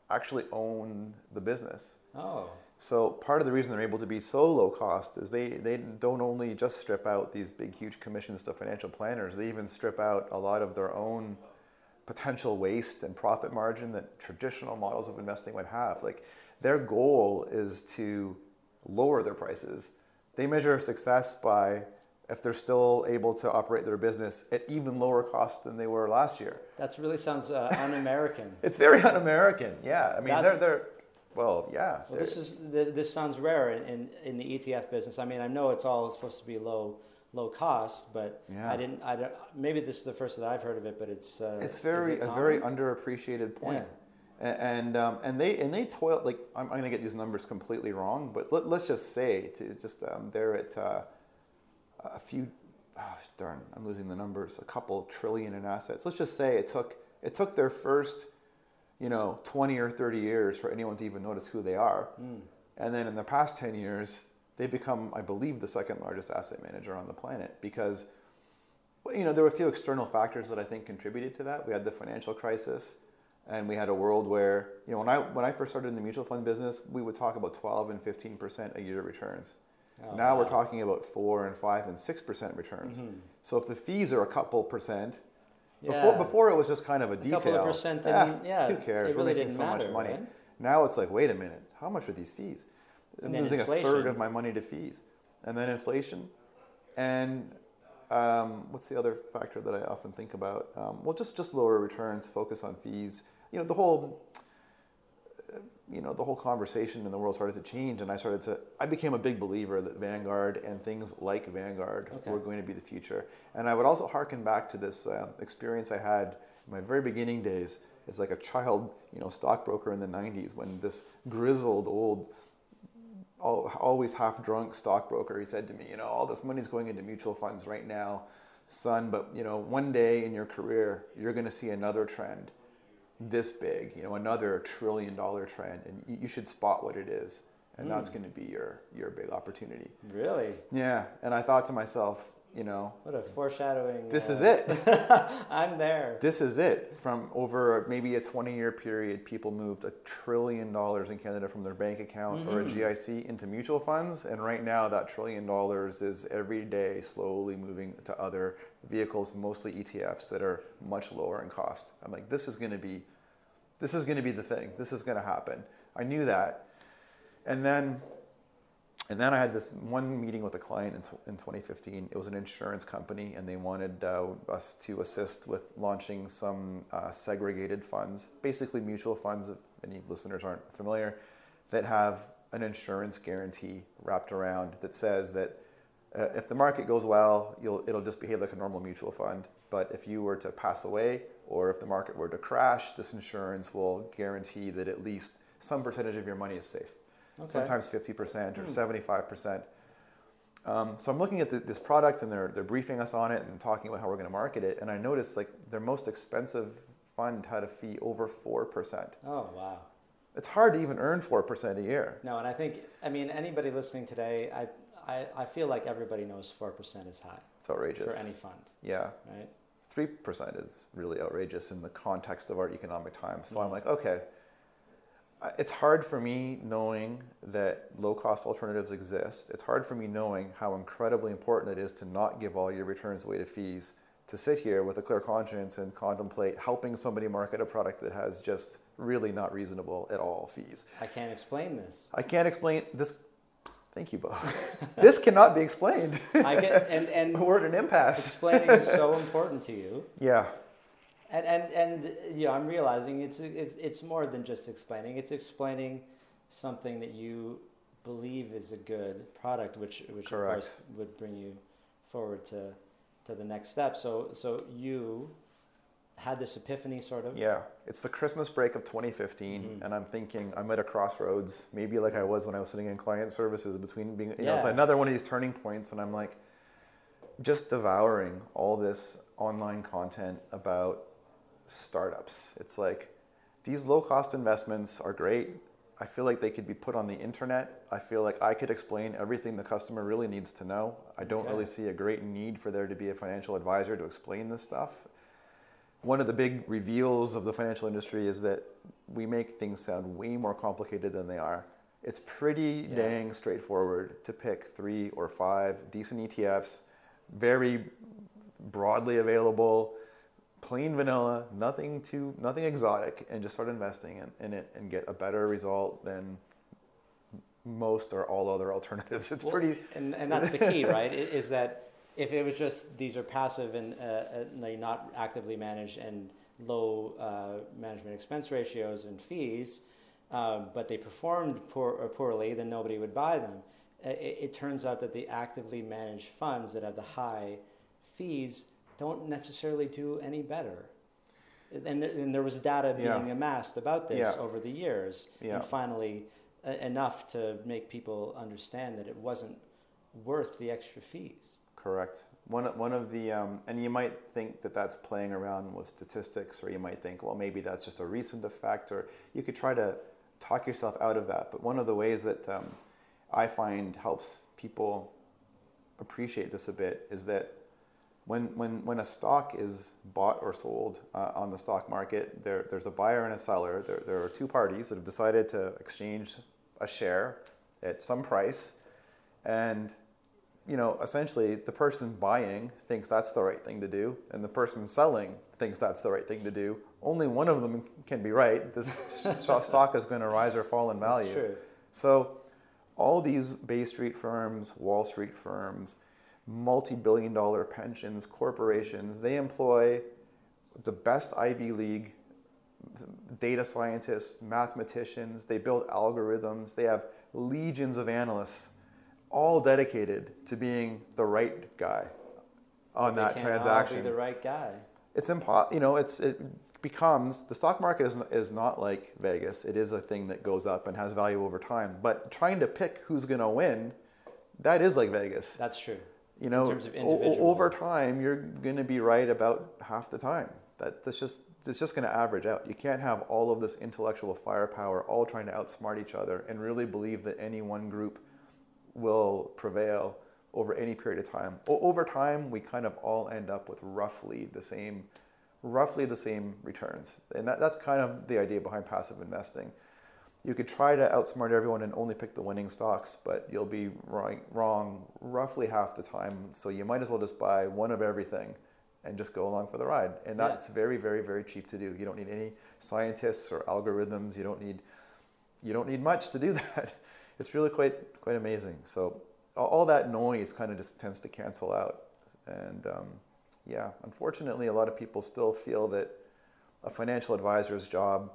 actually own the business. Oh. So part of the reason they're able to be so low cost is they, they don't only just strip out these big huge commissions to financial planners, they even strip out a lot of their own potential waste and profit margin that traditional models of investing would have. Like their goal is to lower their prices. They measure success by if they're still able to operate their business at even lower cost than they were last year. That really sounds uh, un-American. [LAUGHS] it's very un-American. Yeah, I mean they're they're well, yeah. Well, this is this, this sounds rare in, in, in the ETF business. I mean, I know it's all supposed to be low low cost, but yeah. I didn't. I don't. Maybe this is the first that I've heard of it, but it's. Uh, it's very it a very underappreciated point. Yeah. And um, and they and they toil like I'm, I'm going to get these numbers completely wrong, but let, us just say to just um, they're at uh, a few, oh, darn, I'm losing the numbers, a couple trillion in assets. Let's just say it took it took their first, you know, 20 or 30 years for anyone to even notice who they are, mm. and then in the past 10 years they become, I believe, the second largest asset manager on the planet because, you know, there were a few external factors that I think contributed to that. We had the financial crisis, and we had a world where, you know, when I when I first started in the mutual fund business, we would talk about 12 and 15 percent a year returns. Oh, now wow. we're talking about four and five and six percent returns. Mm-hmm. So if the fees are a couple percent, yeah. before before it was just kind of a, detail. a detail. Couple of percent, ah, yeah, who cares? It really we're making so matter, much money. Right? Now it's like, wait a minute, how much are these fees? I'm losing a third of my money to fees. And then inflation. And um, what's the other factor that I often think about? Um, well, just, just lower returns, focus on fees. You know, the whole, you know, the whole conversation in the world started to change, and I started to. I became a big believer that Vanguard and things like Vanguard okay. were going to be the future. And I would also harken back to this uh, experience I had in my very beginning days as like a child, you know, stockbroker in the '90s when this grizzled old always half drunk stockbroker. He said to me, you know, all this money's going into mutual funds right now, son, but you know, one day in your career, you're going to see another trend this big, you know, another trillion dollar trend, and you should spot what it is. And mm. that's hmm. going to be your, your big opportunity. Really? Yeah. And I thought to myself, you know, What a foreshadowing. This is uh, it. [LAUGHS] I'm there. this is it. From over maybe a 20 year period, people moved a trillion dollars in Canada from their bank account or a GIC into mutual funds. And right now, that trillion dollars is every day slowly moving to other vehicles, mostly ETFs that are much lower in cost. I'm like, this is going to be, this is going to be the thing. This is going to happen. I knew that. And then and then I had this one meeting with a client in, tw- in 2015. It was an insurance company, and they wanted uh, us to assist with launching some uh, segregated funds, basically mutual funds, if any listeners aren't familiar, that have an insurance guarantee wrapped around that says that uh, if the market goes well, it'll just behave like a normal mutual fund. But if you were to pass away, or if the market were to crash, this insurance will guarantee that at least some percentage of your money is safe Okay. sometimes 50% or 75%. Um, so I'm looking at the, this product and they're, they're briefing us on it and talking about how we're going to market it. And I noticed like their most expensive fund had a fee over 4%. Oh wow. It's hard to even earn 4% a year. No, and I think I mean anybody listening today, I I, I feel like everybody knows four percent is high It's outrageous. for any fund, yeah. right? 3% is really outrageous in the context of our economic times. So I'm like, okay, it's hard for me knowing that low cost alternatives exist. It's hard for me knowing how incredibly important it is to not give all your returns away to fees, to sit here with a clear conscience and contemplate helping somebody market a product that has just really not reasonable at all fees. I can't explain this. I can't explain this. Thank you, Bo. [LAUGHS] this cannot be explained. I get and and [LAUGHS] We're at an impasse. explaining is so important to you. Yeah, And and and you know, I'm realizing it's it's it's more than just explaining. It's explaining something that you believe is a good product, which which of course would bring you forward to to the next step. So so you had this epiphany, sort of. Yeah, it's the Christmas break of 2015, Mm-hmm. and I'm thinking I'm at a crossroads, maybe like I was when I was sitting in client services between being, you know, it's another one of these turning points, and I'm like, just devouring all this online content about startups. It's like these low cost investments are great. I feel like they could be put on the internet. I feel like I could explain everything the customer really needs to know. I don't Okay. really see a great need for there to be a financial advisor to explain this stuff one of the big reveals of the financial industry is that we make things sound way more complicated than they are. It's pretty Yeah. dang straightforward to pick three or five decent ETFs, very broadly available, plain vanilla, nothing too nothing exotic, and just start investing in, in it and get a better result than most or all other [LAUGHS] alternatives. It's Well, pretty and and that's the key, [LAUGHS] right? Is that if it was just these are passive and uh, uh, they're not actively managed and low uh, management expense ratios and fees, um, but they performed poor, uh, poorly, then nobody would buy them. Uh, It, it turns out that the actively managed funds that have the high fees don't necessarily do any better. And, there- and there was data Yeah. being amassed about this Yeah. over the years, Yeah. and finally uh, enough to make people understand that it wasn't worth the extra fees. Correct. One, one of the, um, and you might think that that's playing around with statistics, or you might think, well, maybe that's just a recent effect, or you could try to talk yourself out of that. But one of the ways that um, I find helps people appreciate this a bit is that when, when, when a stock is bought or sold uh, on the stock market, there, there's a buyer and a seller. There, there are two parties that have decided to exchange a share at some price. And you know, essentially the person buying thinks that's the right thing to do, and the person selling thinks that's the right thing to do. Only one of them can be right. This [LAUGHS] stock is going to rise or fall in value. So, all these Bay Street firms, Wall Street firms, multi billion dollar pensions, corporations, they employ the best Ivy League data scientists, mathematicians, they build algorithms, they have legions of analysts all dedicated to being the right guy on that transaction be the right guy. it's impossible. you know it's it becomes the stock market is, is not like vegas it is a thing that goes up and has value over time but trying to pick who's going to win that is like vegas That's true. You know in terms of o- o- over time you're going to be right about half the time that that's just it's just going to average out you can't have all of this intellectual firepower all trying to outsmart each other and really believe that any one group will prevail over any period of time. O- over time, we kind of all end up with roughly the same, roughly the same returns, and that, that's kind of the idea behind passive investing. You could try to outsmart everyone and only pick the winning stocks, but you'll be wrong, wrong roughly half the time. So you might as well just buy one of everything and just go along for the ride. And Yeah. that's very, very, very cheap to do. You don't need any scientists or algorithms. You don't need you don't need much to do [LAUGHS] that. It's really quite quite amazing. So all- all that noise kind of just tends to cancel out. And um, yeah, unfortunately, a lot of people still feel that a financial advisor's job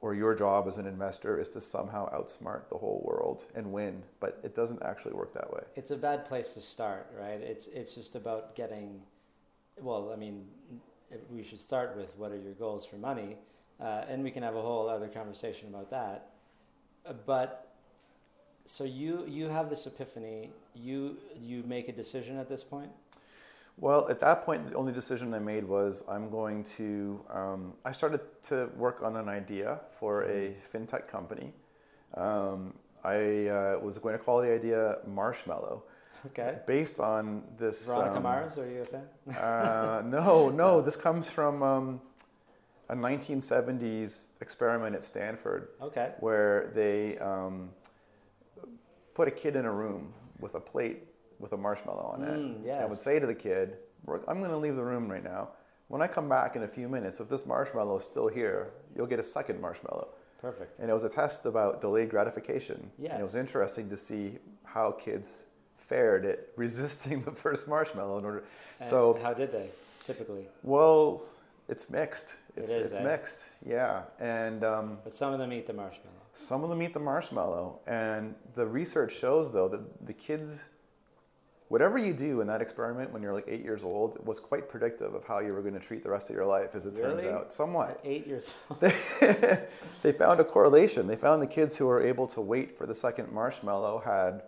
or your job as an investor is to somehow outsmart the whole world and win, but it doesn't actually work that way. It's a bad place to start, right? It's it's just about getting. Well, I mean, we should start with what are your goals for money, uh, and we can have a whole other conversation about that. Uh, but so you you have this epiphany. You you make a decision at this point. Well, at that point, the only decision I made was I'm going to. Um, I started to work on an idea for a fintech company. Um, I uh, was going to call the idea Marshmallow, Okay. based on this. Veronica um, Mars, are you a fan? Uh, [LAUGHS] no, no. This comes from um, a 1970s experiment at Stanford Okay. where they um, put a kid in a room with a plate with a marshmallow on it Mm, and would say to the kid, I'm going to leave the room right now. When I come back in a few minutes, if this marshmallow is still here, you'll get a second marshmallow. Perfect. And it was a test about delayed gratification. And it was interesting to see how kids fared at [LAUGHS] resisting the first marshmallow in order. And so how did they typically? well, it's mixed. It's, is, it's eh? mixed. Yeah. And um, But some of them eat the marshmallow. some of them eat the marshmallow. And the research shows, though, that the kids, whatever you do in that experiment when you're like eight years old, was quite predictive of how you were going to treat the rest of your life, as it turns out. Somewhat. At eight years old. [LAUGHS] they found a correlation. They found the kids who were able to wait for the second marshmallow had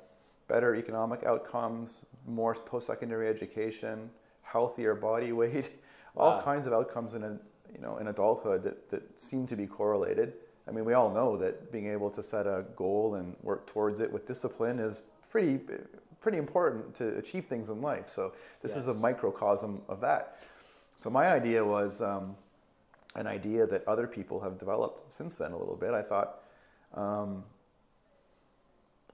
better economic outcomes, more post-secondary education, healthier body weight, [LAUGHS] all kinds of outcomes in a, you know in adulthood that, that seem to be correlated. I mean, we all know that being able to set a goal and work towards it with discipline is pretty pretty important to achieve things in life. So this is a microcosm of that. So my idea was. Um, an idea that other people have developed since then a little bit. I thought um,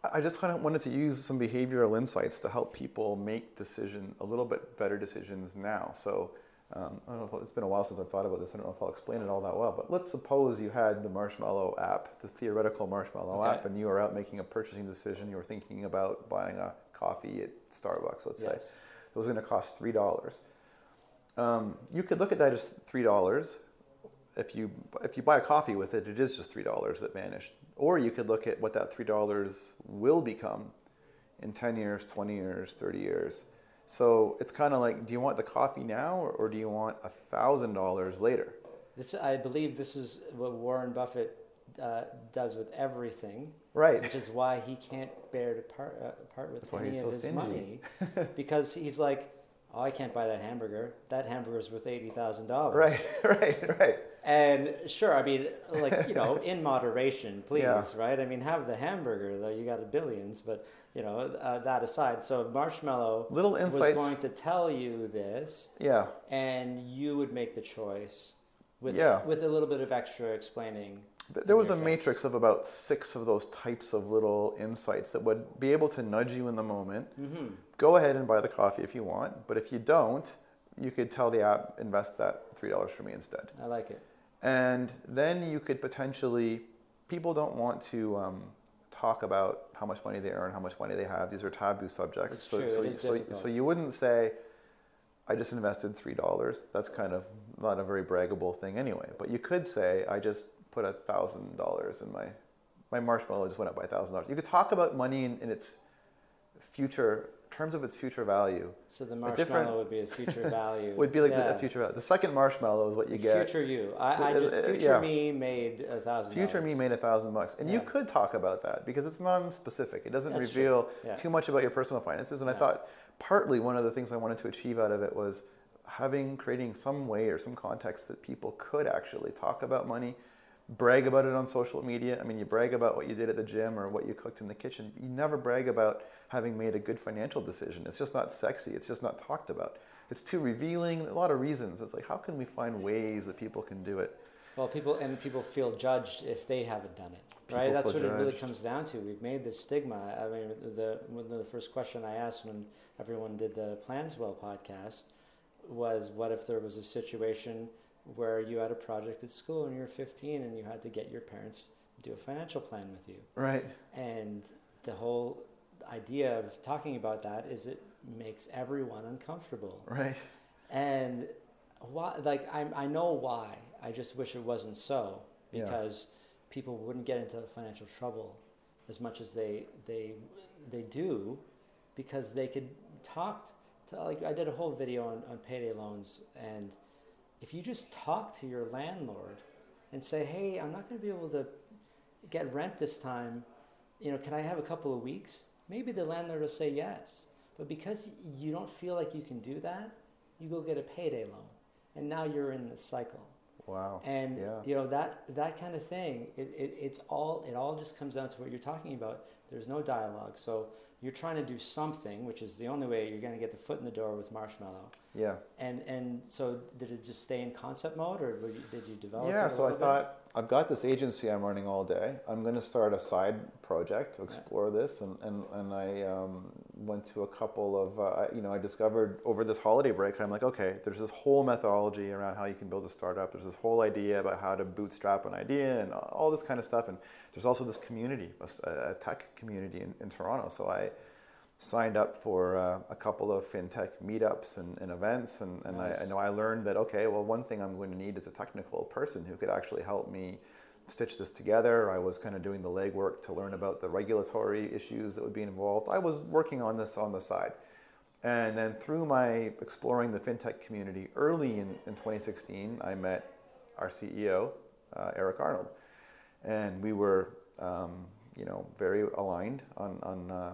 I I just kind of wanted to use some behavioral insights to help people make decision a little bit better decisions now. So um, I don't know if it's been a while since I've thought about this. I don't know if I'll explain it all that well. But let's suppose you had the Marshmallow app, the theoretical Marshmallow Okay. app, and you were out making a purchasing decision. You were thinking about buying a coffee at Starbucks, let's say. It was going to cost three dollars. Um, you could look at that as three dollars. If you if you buy a coffee with it, it is just three dollars that vanished. Or you could look at what that three dollars will become in ten years, twenty years, thirty years. So it's kind of like, do you want the coffee now, or, or do you want a thousand dollars later? This, I believe this is what Warren Buffett uh, does with everything, Right. which is why he can't bear to part, uh, part with That's any of so his stingy. money, [LAUGHS] because he's like, oh, I can't buy that hamburger. That hamburger's worth eighty thousand dollars. Right, [LAUGHS] right, right. And sure, I mean, like you know, in moderation, [LAUGHS] please, Yeah. right? I mean, have the hamburger though. You got a billions, but you know uh, that aside. So Marshmallow Little insights. was going to tell you this, Yeah, and you would make the choice with Yeah. with a little bit of extra explaining. Th- There was a face. matrix of about six of those types of little insights that would be able to nudge you in the moment. Mm-hmm. Go ahead and buy the coffee if you want, but if you don't, you could tell the app, invest that $3 for me instead. I like it. And then you could potentially, people don't want to um, talk about how much money they earn, how much money they have. These are taboo subjects. It's so, true, so, it is so, difficult. so you wouldn't say, I just invested $3. That's kind of not a very braggable thing anyway. But you could say, I just put a $1,000 in my, my marshmallow just went up by a $1,000. You could talk about money in, in its future, terms of its future value. So the marshmallow would be a future [LAUGHS] value. Would be like the, Yeah. the future value. The second marshmallow is what you get. Future you. I, I just future yeah. me made a thousand. Future me made a thousand bucks, and you could talk about that because it's non-specific. It doesn't That's reveal Yeah. too much about your personal finances. And I thought partly one of the things I wanted to achieve out of it was having creating some way or some context that people could actually talk about money, brag about it on social media. I mean, you brag about what you did at the gym or what you cooked in the kitchen. You never brag about having made a good financial decision. It's just not sexy. It's just not talked about. It's too revealing. A lot of reasons. It's like, how can we find ways that people can do it? Well, people and people feel judged if they haven't done it, People right? That's what it really comes down to. We've made this stigma. I mean, the the first question I asked when everyone did the Planswell podcast was, "What if there was a situation where you had a project at school and you were 15 and you had to get your parents to do a financial plan with you?" Right. And the whole idea of talking about that is it makes everyone uncomfortable. Right. And why? Like I, I know why. I just wish it wasn't so Yeah. because people wouldn't get into financial trouble as much as they they they do because they could talk to like I did a whole video on, on payday loans and if you just talk to your landlord and say hey I'm not going to be able to get rent this time you know can I have a couple of weeks? Maybe the landlord will say yes. But because you don't feel like you can do that you go get a payday loan and now you're in this cycle. Wow. and yeah. you know that that kind of thing it, it, it's all it all just comes down to what you're talking about. There's no dialogue. So you're trying to do something which is the only way you're going to get the foot in the door with marshmallow Yeah. and and so did it just stay in concept mode or were you, did you develop Yeah, so I bit? thought I've got this agency I'm running all day. I'm going to start a side project to explore this, and and and I um, went to a couple of uh, you know I discovered over this holiday break. I'm like, okay, there's this whole methodology around how you can build a startup. There's this whole idea about how to bootstrap an idea and all this kind of stuff. And there's also this community, a, tech community in, in Toronto. So I signed up for uh, a couple of fintech meetups and, and events and, and I, I know I learned that okay well one thing I'm going to need is a technical person who could actually help me stitch this together I was kind of doing the legwork to learn about the regulatory issues that would be involved I was working on this on the side and then through my exploring the fintech community early in, in 2016 I met our CEO uh, Eric Arnold and we were um, you know very aligned on, on uh,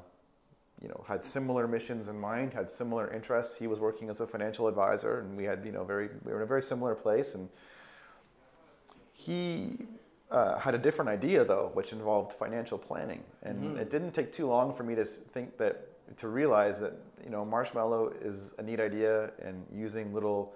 you know, had similar missions in mind, had similar interests. He was working as a financial advisor, and we had, you know, very we were in a very similar place. And he uh, had a different idea though, which involved financial planning. And it didn't take too long for me to think that to realize that you know marshmallow is a neat idea, and using little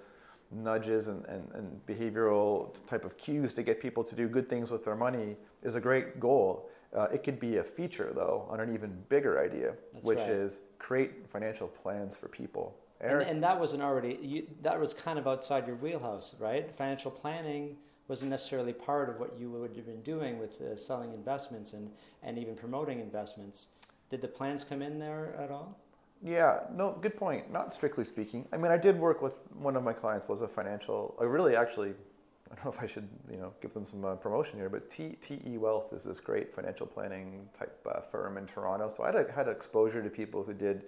nudges and, and, and behavioral type of cues to get people to do good things with their money is a great goal. Uh, it could be a feature though on an even bigger idea, That's which right. is create financial plans for people. and, and that wasn't already you, that was kind of outside your wheelhouse right financial planning wasn't necessarily part of what you would have been doing with uh, selling investments and, and even promoting investments did the plans come in there at all Yeah, no, good point. Not strictly speaking. I mean, I did work with one of my clients was a financial. I really actually, I don't know if I should, you know, give them some uh, promotion here, but T, TE Wealth is this great financial planning type uh, firm in Toronto. So I had, had exposure to people who did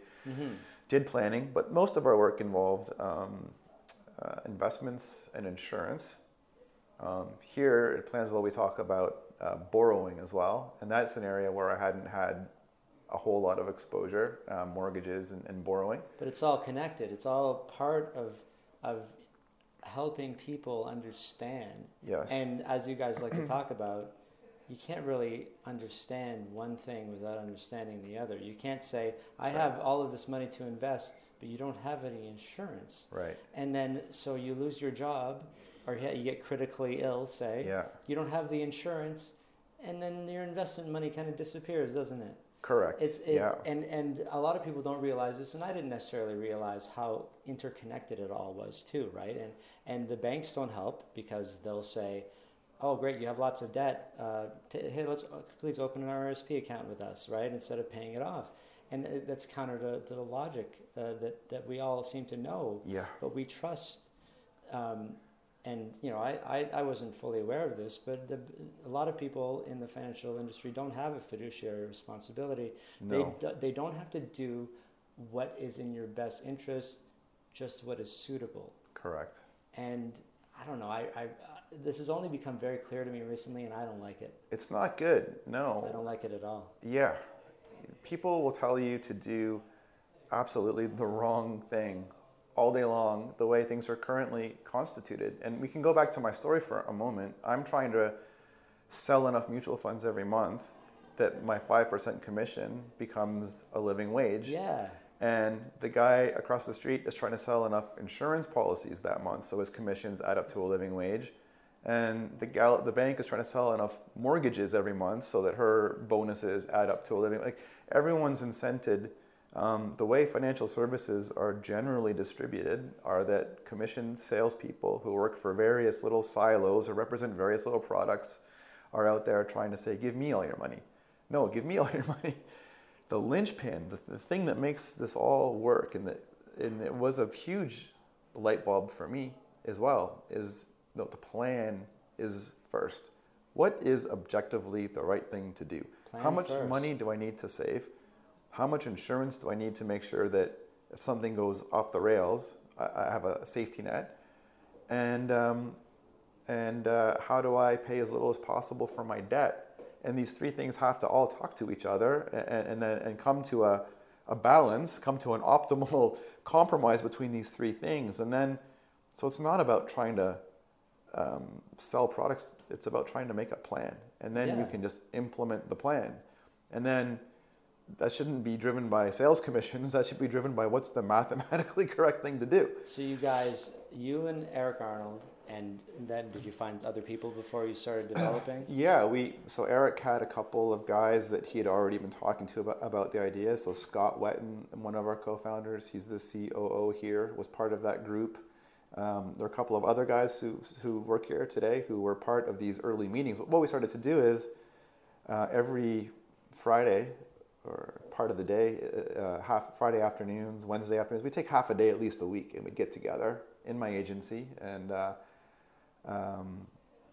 did planning, but most of our work involved um, uh, investments and insurance. Um, here at Planswell, we talk about uh, borrowing as well, and that's an area where I hadn't had a whole lot of exposure, uh, mortgages and, and borrowing. but it's all connected it's all part of of helping people understand Yes. And as you guys like to [CLEARS THROAT] talk about, you can't really understand one thing without understanding the other. You can't say, I have all of this money to invest, but you don't have any insurance. right. And then, so you lose your job, or you you get critically ill, say. Yeah. You don't have the insurance, and then your investment money kind of disappears, doesn't it? Correct. It's it, yeah. and and a lot of people don't realize this, and I didn't necessarily realize how interconnected it all was too, right? And and the banks don't help because they'll say, "Oh, great, you have lots of debt. Uh, t- hey, let's uh, please open an RSP account with us, right? Instead of paying it off." And that's counter to, to the logic uh, that that we all seem to know, yeah. but we trust. Um, and you know, I, I, I wasn't fully aware of this, but the, a lot of people in the financial industry don't have a fiduciary responsibility. No. They, they don't have to do what is in your best interest, just what is suitable. Correct. And I don't know, I, I, uh, this has only become very clear to me recently, and I don't like it. It's not good. No. I don't like it at all. Yeah. People will tell you to do absolutely the wrong thing all day long, the way things are currently constituted. And we can go back to my story for a moment. I'm trying to sell enough mutual funds every month that my 5% commission becomes a living wage. Yeah. And the guy across the street is trying to sell enough insurance policies that month so his commissions add up to a living wage. And the gal at the bank is trying to sell enough mortgages every month so that her bonuses add up to a living like everyone's incented um, the way financial services are generally distributed are that commissioned salespeople who work for various little silos or represent various little products are out there trying to say, Give me all your money. No, give me [LAUGHS] all your money. The linchpin, the, the thing that makes this all work, and, that, and it was a huge light bulb for me as well, is no, the plan is first. What is objectively the right thing to do? Plan How much first. money do I need to save? How much insurance do I need to make sure that if something goes off the rails, I, I have a safety net? And, um, and uh, how do I pay as little as possible for my debt? And these three things have to all talk to each other and, and, and come to a, a balance, come to an [LAUGHS] optimal compromise between these three things. And then, so it's not about trying to um, sell products, it's about trying to make a plan. And then you can just implement the plan. And then that shouldn't be driven by sales commissions, that should be driven by what's the mathematically [LAUGHS] correct thing to do. So you guys, you and Eric Arnold, and then did you find other people before you started [CLEARS THROAT] developing? Yeah, we so Eric had a couple of guys that he had already been talking to about, about the idea. So Scott Wetton, one of our co-founders, he's the COO here, was part of that group. Um, there are a couple of other guys who who work here today who were part of these early meetings. What we started to do is uh, every Friday or part of the day, uh, uh, half Friday afternoons, Wednesday afternoons, we take half a day at least a week, and we'd get together in my agency and. Uh, um,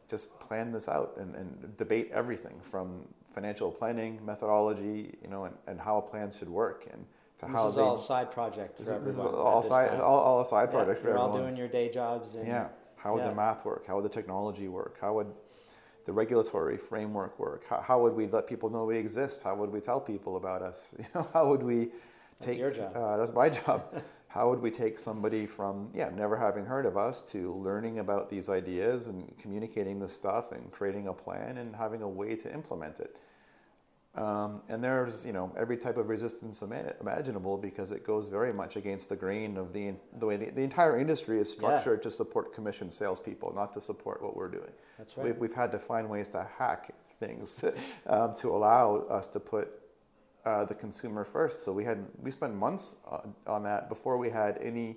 just plan this out and, and debate everything from financial planning methodology, you know, and, and how a plan should work and to This how is they. all a side project for this, is- this is everyone. all side, all, all a side Yeah, project for You're all doing your day jobs. And, yeah. How would yeah. the math work? How would the technology work? How would the regulatory framework work? How, how would we let people know we exist? How would we tell people about us? [LAUGHS] You know, how would we take? That's your job. Uh, that's my job. [LAUGHS] how would we take somebody from yeah never having heard of us to learning about these ideas and communicating this stuff and creating a plan and having a way to implement it? Um, and there's you know every type of resistance imaginable because it goes very much against the grain of the the way the, the entire industry is structured to support commission salespeople, not to support what we're doing. That's so right. we've, we've had to find ways to hack things to, [LAUGHS] um, to allow us to put uh, the consumer first. So we had we spent months on, on that before we had any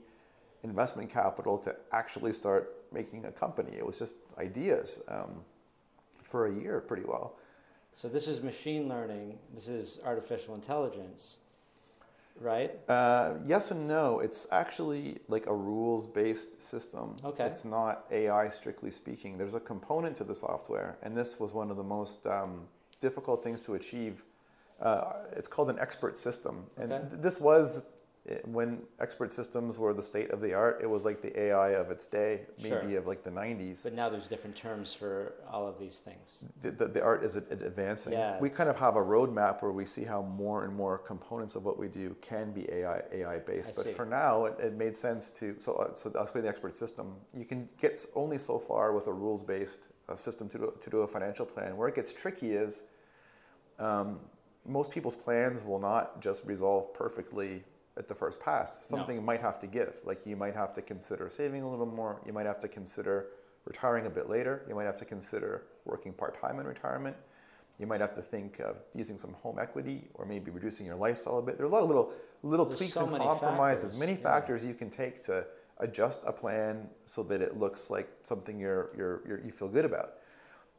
investment capital to actually start making a company. It was just ideas um, for a year, pretty well. So this is machine learning. This is artificial intelligence, right? Uh, yes and no. It's actually like a rules-based system. Okay. It's not AI strictly speaking. There's a component to the software, and this was one of the most um, difficult things to achieve. Uh, it's called an expert system, and Okay. th- this was eh, when expert systems were the state of the art. It was like the AI of its day, maybe Sure. of like the 90s. But now there's different terms for all of these things. the, the, the art is ad- ad- advancing. Yeah, we kind of have a roadmap where we see how more and more components of what we do can be AI AI based. I But see. for now, it, it made sense to so uh, so I'll explain the expert system. You can get only so far with a rules based uh, system to do, to do a financial plan. Where it gets tricky is. Um, most people's plans will not just resolve perfectly at the first pass. No. Something might have to give. Like you might have to consider saving a little more. You might have to consider retiring a bit later. You might have to consider working part time in retirement. You might have to think of using some home equity or maybe reducing your lifestyle a bit. There's a lot of little little There's tweaks so and compromises, factors, many yeah. factors you can take to adjust a plan so that it looks like something you're, you're, you're, you feel good about.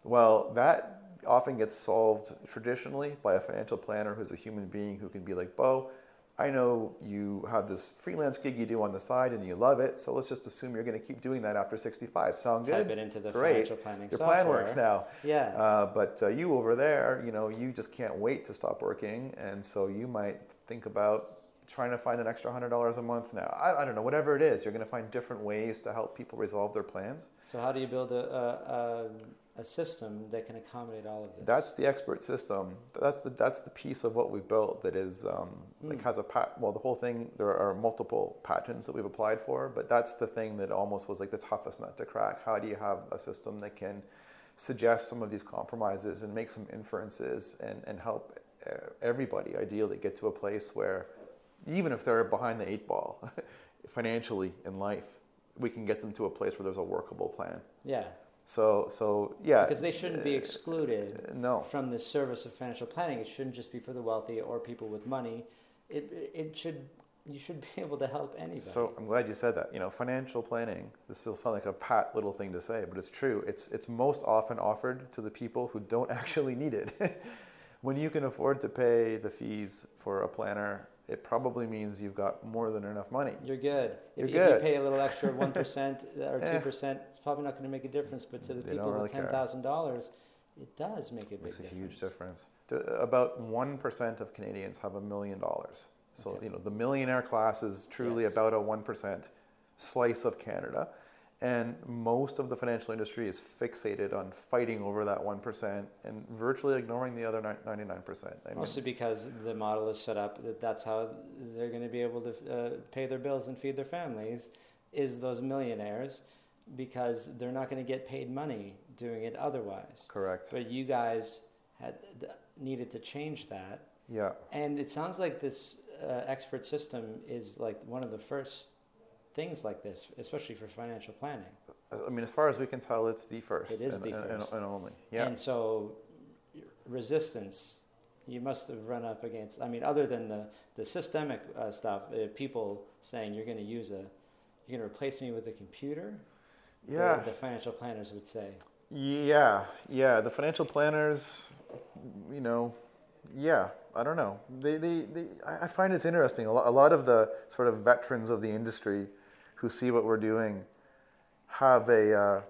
Well, that often gets solved traditionally by a financial planner who's a human being who can be like, Bo, I know you have this freelance gig you do on the side and you love it, so let's just assume you're going to keep doing that after 65. Sound good? Type it into the Great. financial planning Your plan works now. Yeah. Uh, but uh, you over there, you know, you just can't wait to stop working, and so you might think about trying to find an extra hundred dollars a month now. I, I don't know, whatever it is, you're going to find different ways to help people resolve their plans. So how do you build a, a, a, a system that can accommodate all of this? That's the expert system. That's the that's the piece of what we've built that is um, like has a pat. Well, the whole thing. There are multiple patents that we've applied for, but that's the thing that almost was like the toughest nut to crack. How do you have a system that can suggest some of these compromises and make some inferences and, and help everybody ideally get to a place where even if they're behind the eight ball [LAUGHS] financially in life, we can get them to a place where there's a workable plan. Yeah. So, so yeah. Because they shouldn't be excluded Uh, no. from the service of financial planning. It shouldn't just be for the wealthy or people with money. It, it should, you should be [LAUGHS] able to help anybody. So I'm glad you said that. You know, financial planning. This will sound like a pat little thing to say, but it's true. It's it's most often offered to the people who don't [LAUGHS] actually need it. [LAUGHS] when you can afford to pay the fees for a planner, it probably means you've got more than enough money. You're good. If, You're if, good. if you pay a little extra, [LAUGHS] one percent or Eh. two percent, it's probably not going to make a difference. But to the They people really with ten thousand dollars, it does make a big difference. Makes a difference. huge difference. About one percent of Canadians have a million dollars. So Okay. you know the millionaire class is truly Yes. about a one percent slice of Canada, and most of the financial industry is fixated on fighting over that one percent and virtually ignoring the other ninety nine percent. Mostly because the model is set up that that's how they're going to be able to uh, pay their bills and feed their families, is those millionaires, because they're not going to get paid money doing it otherwise. Correct. But you guys had needed to change that, Yeah. and it sounds like this uh, expert system is like one of the first things like this, especially for financial planning. I mean, as far as we can tell, it's the first. It is and, the and- and- first. and only. Yeah. And so, resistance, you must have run up against. I mean, other than the the systemic uh, stuff, uh, people saying you're going to use a, you're going to replace me with a computer. the- yeah. The, financial planners would say. Yeah, yeah. The financial planners, you know, yeah. I don't know. They, they, they I I find it's interesting. A lot, a lot of the sort of veterans of the industry, who see what we're doing, have a uh,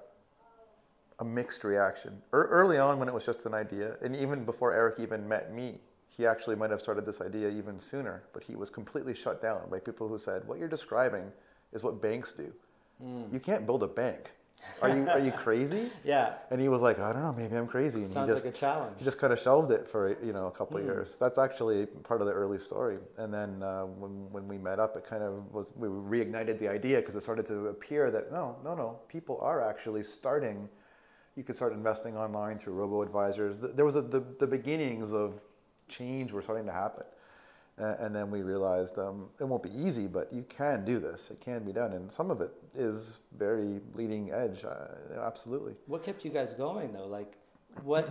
a mixed reaction. Er, early on, when it was just an idea, and even before Eric even met me, he actually might have started this idea even sooner. But he was completely shut down by people who said, "What you're describing is what banks do. You can't build a bank. Are you are you crazy?" [LAUGHS] Yeah, And he was like, I don't know, maybe I'm crazy. And sounds he just, like a challenge. he just kind of shelved it for you know a couple of years. That's actually part of the early story. And then uh, when when we met up, it kind of was we reignited the idea because it started to appear that no, no, no, people are actually starting. You could start investing online through robo advisors. There was a, the the beginnings of change were starting to happen. And then we realized um, it won't be easy, but you can do this. It can be done, and some of it is very leading edge. Uh, absolutely. What kept you guys going though? Like, what?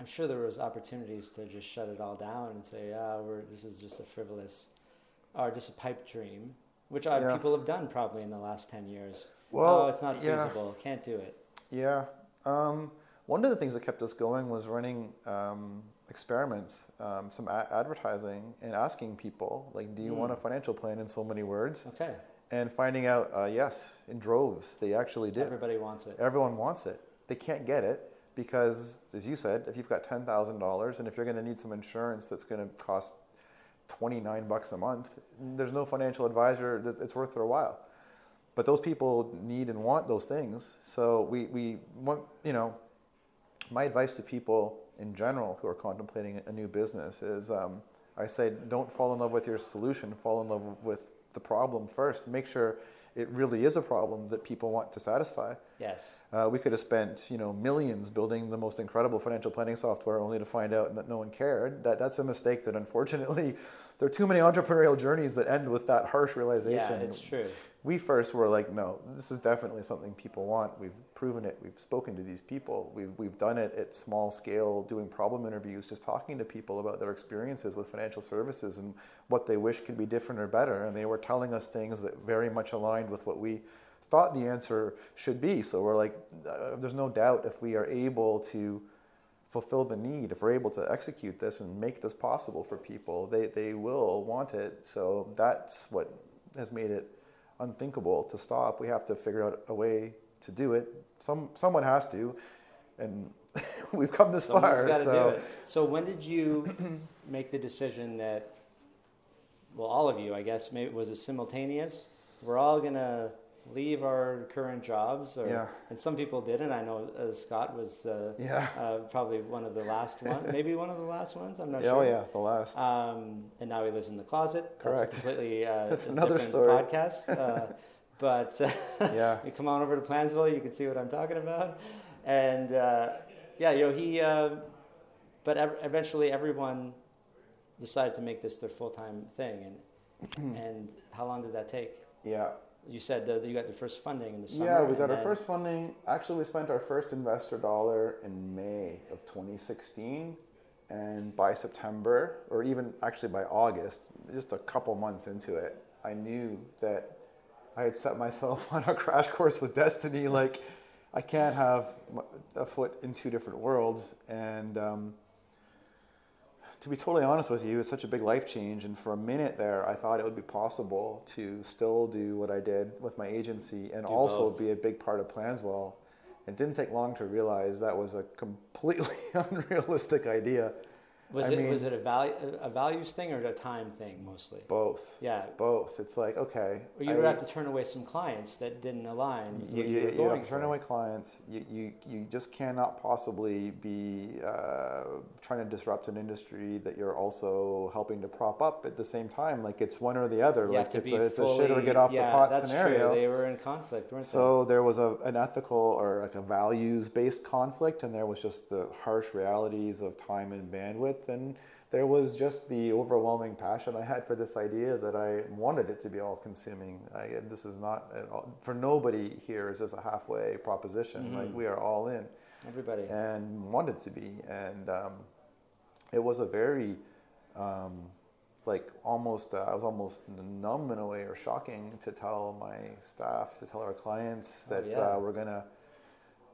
I'm sure there was opportunities to just shut it all down and say, "Ah, we're this is just a frivolous, or just a pipe dream," which uh, Yeah. people have done probably in the last ten years. Well, oh, it's not yeah. feasible. Can't do it. Yeah. Um, one of the things that kept us going was running um, experiments, um, some a- advertising, and asking people, like, do you want a financial plan in so many words? Okay, And finding out, uh, yes, in droves, they actually did. everybody wants it. Everyone wants it. They can't get it because, as you said, if you've got ten thousand dollars and if you're going to need some insurance that's going to cost twenty nine bucks a month, there's no financial advisor that's it's worth their while. But those people need and want those things. So we we want you know, my advice to people in general who are contemplating a new business is um, I say don't fall in love with your solution, fall in love with the problem first. Make sure it really is a problem that people want to satisfy. Yes. Uh, we could have spent, you know, millions building the most incredible financial planning software, only to find out that no one cared. That that's a mistake. That unfortunately, [LAUGHS] there are too many entrepreneurial journeys that end with that harsh realization. Yeah, it's true. We first were like, no, this is definitely something people want. We've proven it. We've spoken to these people. We've we've done it at small scale, doing problem interviews, just talking to people about their experiences with financial services and what they wish could be different or better. And they were telling us things that very much aligned with what we thought the answer should be. So we're like, uh, there's no doubt if we are able to fulfill the need, if we're able to execute this and make this possible for people, they, they will want it. So that's what has made it unthinkable to stop. We have to figure out a way to do it. Some someone has to, and [LAUGHS] we've come this Someone's far. so. So when did you [CLEARS THROAT] make the decision that? Well, all of you, I guess. Maybe was it simultaneous? We're all gonna leave our current jobs, or Yeah. and some people didn't. I know uh, Scott was uh, yeah, uh, probably one of the last one, [LAUGHS] maybe one of the last ones. I'm not yeah, sure. oh yeah, the last. Um, and now he lives in the closet. Correct. [LAUGHS] That's a completely uh, That's another story. podcast. Uh, [LAUGHS] but uh, yeah, you come on over to Planswell, you can see what I'm talking about. and uh, yeah, you know he. Uh, but ev- eventually, everyone decided to make this their full time thing, and [CLEARS THROAT] and how long did that take? Yeah. You said that you got the first funding in the summer. Yeah, we got our first funding. Actually, we spent our first investor dollar in May of 2016. And by September, or even actually by August, just a couple months into it, I knew that I had set myself [LAUGHS] on a crash course with destiny. Like, I can't have a foot in two different worlds. And um, to be totally honest with you, it's such a big life change. And for a minute there, I thought it would be possible to still do what I did with my agency and Do also both. be a big part of Planswell. It didn't take long to realize that was a completely [LAUGHS] unrealistic idea. Was I it mean- was it a value a values thing or a time thing mostly? Both. Yeah. Both. It's like, okay. Or you would I- have to turn away some clients that didn't align. You, you, you, you have to turn away clients. You, you, you just cannot possibly be uh, trying to disrupt an industry that you're also helping to prop up at the same time. Like it's one or the other. You like it's, a, it's a shit or get off yeah, the pot that's scenario. True. They were in conflict, weren't they? So there was a, an ethical or like a values based conflict, and there was just the harsh realities of time and bandwidth, and there was just the overwhelming passion I had for this idea that I wanted it to be all consuming. I, this is not at all, for nobody here is this a halfway proposition. Mm-hmm. Like we are all in? Everybody. and wanted to be. And um, it was a very, um, like almost, uh, I was almost numb in a way or shocking to tell my staff, to tell our clients Oh, that yeah. uh, we're going to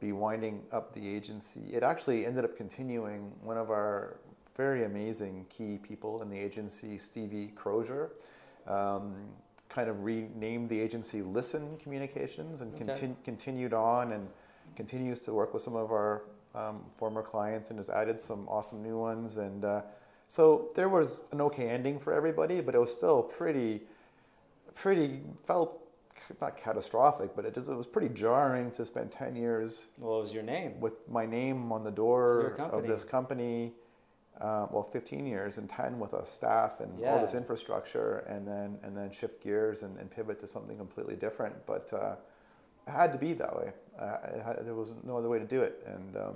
be winding up the agency. It actually ended up continuing one of our very amazing key people in the agency, Stevie Crozier. Um, kind of renamed the agency Listen Communications and Okay. contin- continued on and continues to work with some of our um, former clients and has added some awesome new ones. And uh, so there was an okay ending for everybody, but it was still pretty, pretty felt not catastrophic, but it just it was pretty jarring to spend ten years Well, what was your name? with my name on the door of this company. Uh, well, 15 years and 10 with a staff and all this infrastructure, and then and then shift gears and, and pivot to something completely different. But uh, it had to be that way. Uh, had, there was no other way to do it, and um,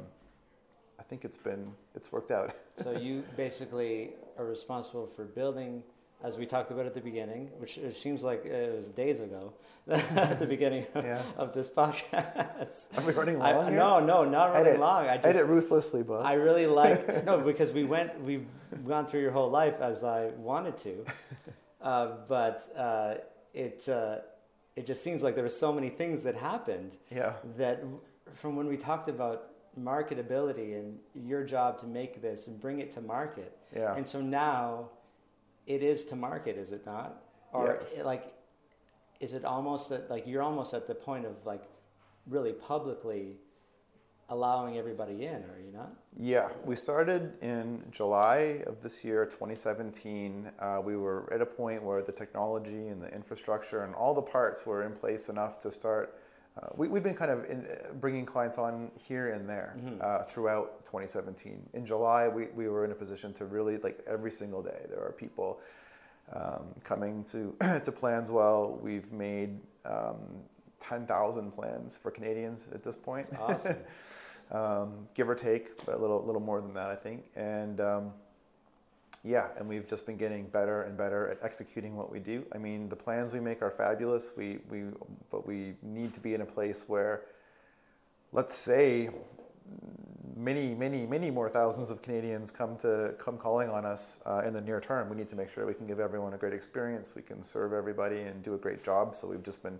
I think it's been it's worked out. so you basically are responsible for building, as we talked about at the beginning, which it seems like it was days ago, [LAUGHS] at the beginning of, Yeah. of this podcast. Are we running I, long here? no, no, not running edit, long. I just, edit ruthlessly, bud. I really like [LAUGHS] no because we went we've gone through your whole life as I wanted to, [LAUGHS] uh, but uh, it uh, it just seems like there were so many things that happened yeah, that from when we talked about marketability and your job to make this and bring it to market, yeah. and so now it is to market, is it not? Or Yes. like, is it almost that like you're almost at the point of like really publicly allowing everybody in, are you not? Yeah, we started in July of this year, 2017. Uh, we were at a point where the technology and the infrastructure and all the parts were in place enough to start. Uh, we, we've been kind of in, uh, bringing clients on here and there uh, throughout 2017. In July, we, we were in a position to really, like every single day, there are people um, coming to, [CLEARS THROAT] to Planswell. We've made um, 10,000 plans for Canadians at this point. Awesome. [LAUGHS] um, give or take, but a little, little more than that, I think. And um, yeah, and we've just been getting better and better at executing what we do. I mean, the plans we make are fabulous. We, we, but we need to be in a place where, let's say, many, many, many more thousands of Canadians come to come calling on us uh, in the near term. We need to make sure we can give everyone a great experience. We can serve everybody and do a great job. So we've just been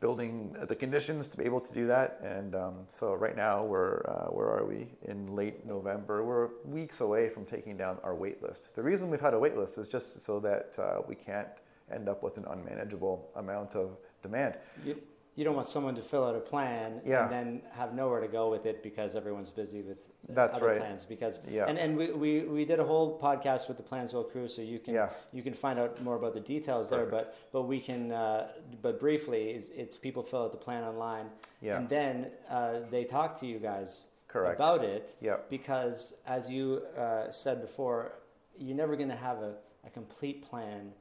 building the conditions to be able to do that. And um, so right now we're uh, where are we in late November? We're weeks away from taking down our wait list. The reason we've had a wait list is just so that uh, we can't end up with an unmanageable amount of demand. You, you don't want someone to fill out a plan Yeah. and then have nowhere to go with it because everyone's busy with That's other right. plans. Because Yeah. and, and we, we, we did a whole podcast with the Planswell crew, so you can Yeah. you can find out more about the details there. But but we can uh, but briefly, it's, it's people fill out the plan online, Yeah. and then uh, they talk to you guys Correct. about it. Yep. Because as you uh, said before, you're never going to have a, a complete plan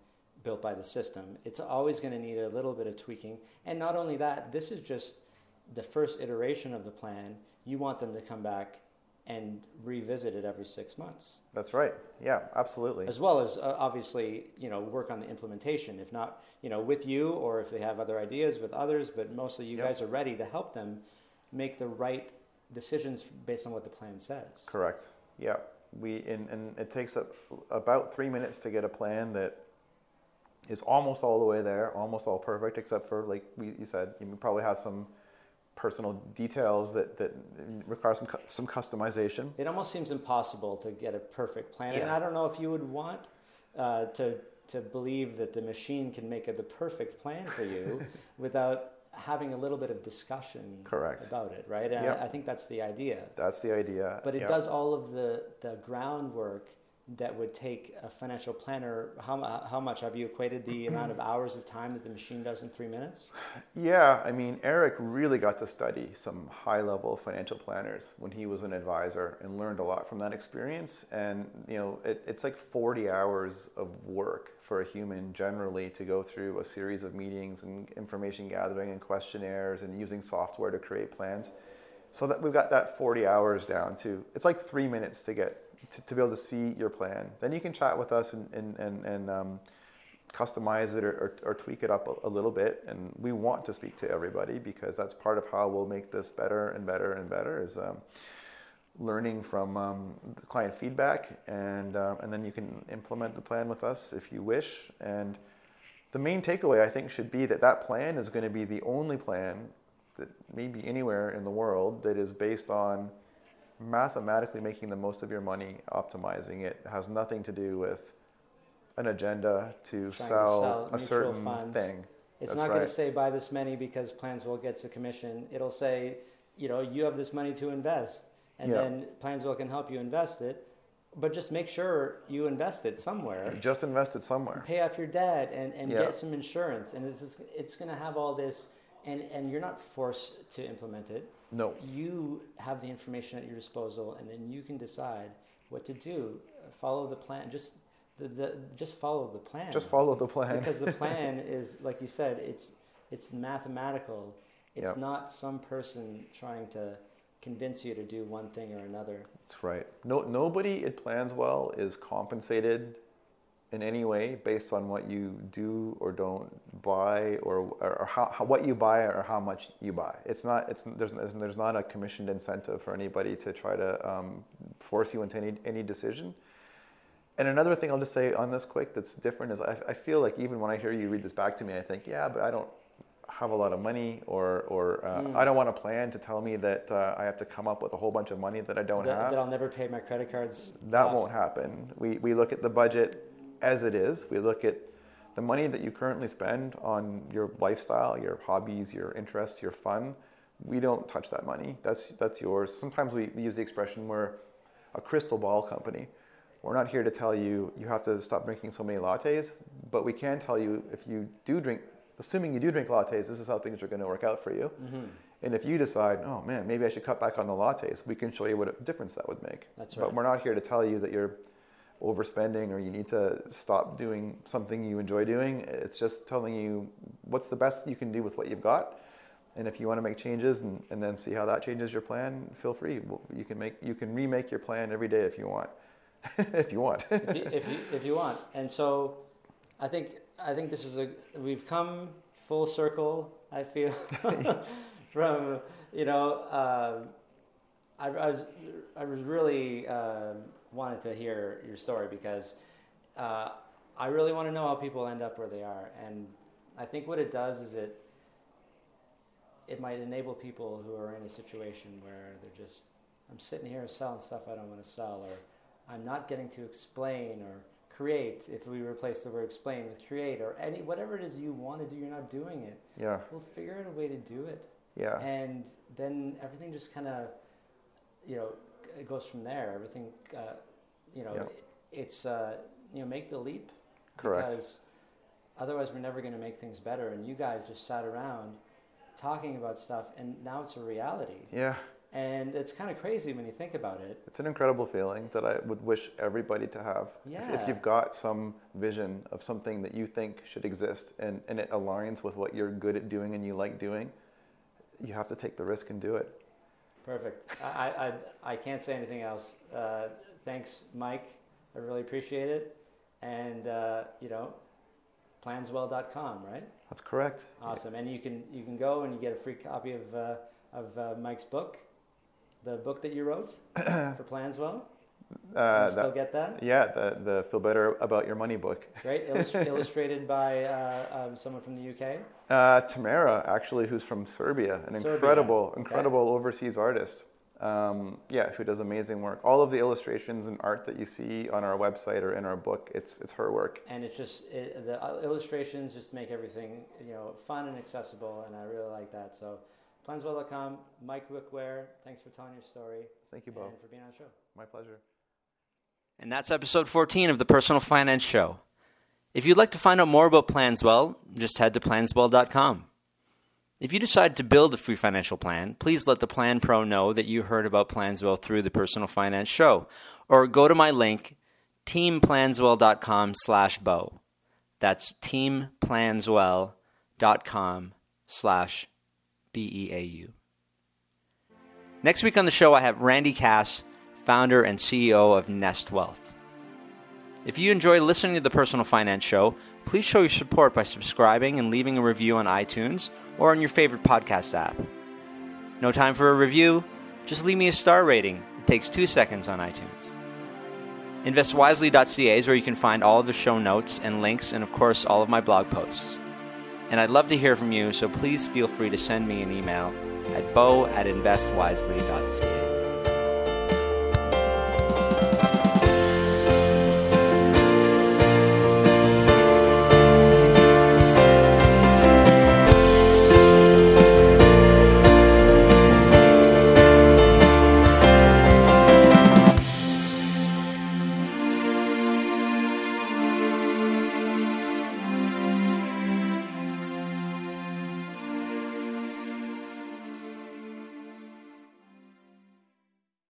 built by the system. It's always going to need a little bit of tweaking. And not only that, this is just the first iteration of the plan, you want them to come back and revisit it every six months, That's right. Yeah, absolutely. as well as uh, obviously you know work on the implementation. If not, you know, with you or if they have other ideas with others, but mostly you Yep. guys are ready to help them make the right decisions based on what the plan says. Correct. Yeah. We and, and it takes a, about three minutes to get a plan that is almost all the way there, almost all perfect, except for like we, you said, you probably have some personal details that, that require some cu- some customization. It almost seems impossible to get a perfect plan, and I don't know if you would want uh, to to believe that the machine can make a, the perfect plan for you [LAUGHS] without having a little bit of discussion Correct. about it, right? And Yep. I, I think that's the idea. That's the idea. But it yeah. does all of the, the groundwork that would take a financial planner. How, how much have you equated the amount of hours of time that the machine does in three minutes? Yeah, I mean, Eric really got to study some high level financial planners when he was an advisor and learned a lot from that experience. And, you know, it, it's like 40 hours of work for a human generally to go through a series of meetings and information gathering and questionnaires and using software to create plans. So that we've got that 40 hours down to, it's like three minutes to get, to, to be able to see your plan. Then you can chat with us and, and, and, and um, customize it or, or, or tweak it up a, a little bit. And we want to speak to everybody because that's part of how we'll make this better and better and better is um, learning from um, the client feedback. And, um, and then you can implement the plan with us if you wish. And the main takeaway, I think, should be that that plan is going to be the only plan that maybe anywhere in the world that is based on mathematically making the most of your money, optimizing it. It has nothing to do with an agenda to Trying to sell, sell a certain funds. thing. It's That's not going to say buy this many because Planswell gets a commission. It'll say, you know, you have this money to invest, and Yeah. then Planswell can help you invest it. But just make sure you invest it somewhere. Just invest it somewhere. Pay off your debt and, and Yeah. get some insurance, and it's it's going to have all this, and and you're not forced to implement it. No. You have the information at your disposal, and then you can decide what to do. Follow the plan. Just the, the just follow the plan Just follow the plan. because the [LAUGHS] plan is like you said it's it's mathematical it's Yep. not some person trying to convince you to do one thing or another That's right. No, nobody Planswell is compensated in any way based on what you do or don't buy or, or how, how, what you buy or how much you buy. It's not, it's, there's, there's not a commissioned incentive for anybody to try to um, force you into any, any decision. And another thing I'll just say on this quick that's different is I, I feel like even when I hear you read this back to me, I think, yeah, but I don't have a lot of money or, or uh, Mm. I don't want a plan to tell me that uh, I have to come up with a whole bunch of money that I don't that, have. that i'll never pay my credit cards That off. won't happen. We, we look at the budget as it is. We look at the money that you currently spend on your lifestyle, your hobbies, your interests, your fun. We don't touch that money. That's, that's yours. Sometimes we use the expression we're a crystal ball company. We're not here to tell you you have to stop drinking so many lattes, but we can tell you if you do drink, assuming you do drink lattes, this is how things are going to work out for you. Mm-hmm. And if you decide, oh man, maybe I should cut back on the lattes, we can show you what a difference that would make. That's right. But we're not here to tell you that you're overspending or you need to stop doing something you enjoy doing. It's just telling you what's the best you can do with what you've got. And if you want to make changes and, and then see how that changes your plan, feel free. You can make you can remake your plan every day if you want. [LAUGHS] if you want. if, you, if, you, if you want and so i think i think this is a we've come full circle i feel [LAUGHS] from you know um, I, I was i was really um wanted to hear your story because uh, i really want to know how people end up where they are and i think what it does is it it might enable people who are in a situation where they're just i'm sitting here selling stuff i don't want to sell or I'm not getting to explain or create. If we replace the word explain with create or any whatever it is you want to do, you're not doing it. yeah. We'll figure out a way to do it, Yeah. and then everything just kind of, you know, it goes from there. Everything, uh, you know, Yeah. it's uh, you know, make the leap. Correct. Because otherwise, we're never going to make things better. And you guys just sat around talking about stuff, and now it's a reality. Yeah. And it's kind of crazy when you think about it. It's an incredible feeling that I would wish everybody to have. If, Yeah. if you've got some vision of something that you think should exist and, and it aligns with what you're good at doing and you like doing, you have to take the risk and do it. Perfect. I, I, I can't say anything else. Uh, thanks, Mike. I really appreciate it. And, uh, you know, planswell.com, right? That's correct. Awesome. And you can, you can go and you get a free copy of, uh, of uh, Mike's book, the book that you wrote [CLEARS THROAT] for Planswell. Uh, you still that- get that? yeah, the, the Feel Better About Your Money book. [LAUGHS] Right? Illust- illustrated by uh, um, someone from the UK. Uh, Tamara, actually, who's from Serbia, an Serbia, incredible, okay. incredible overseas artist. Um, yeah, who does amazing work. All of the illustrations and art that you see on our website or in our book, it's it's her work. and it's just it, the uh, illustrations just make everything you know fun and accessible and i really like that so planswell.com mike wickware thanks for telling your story Thank you, Bo. and for being on the show My pleasure. And that's episode 14 of the Personal Finance Show. If you'd like to find out more about Planswell, just head to planswell.com. If you decide to build a free financial plan, please let the Plan Pro know that you heard about Planswell through the Personal Finance Show, or go to my link, teamplanswell.com slash beau. That's teamplanswell.com slash B-E-A-U. Next week on the show, I have Randy Cass, founder and CEO of Nest Wealth. If you enjoy listening to the Personal Finance Show, please show your support by subscribing and leaving a review on iTunes or on your favorite podcast app. No time for a review? Just leave me a star rating. It takes two seconds on iTunes. InvestWisely.ca is where you can find all of the show notes and links, and of course, all of my blog posts. And I'd love to hear from you, so please feel free to send me an email at bo at investwisely.ca.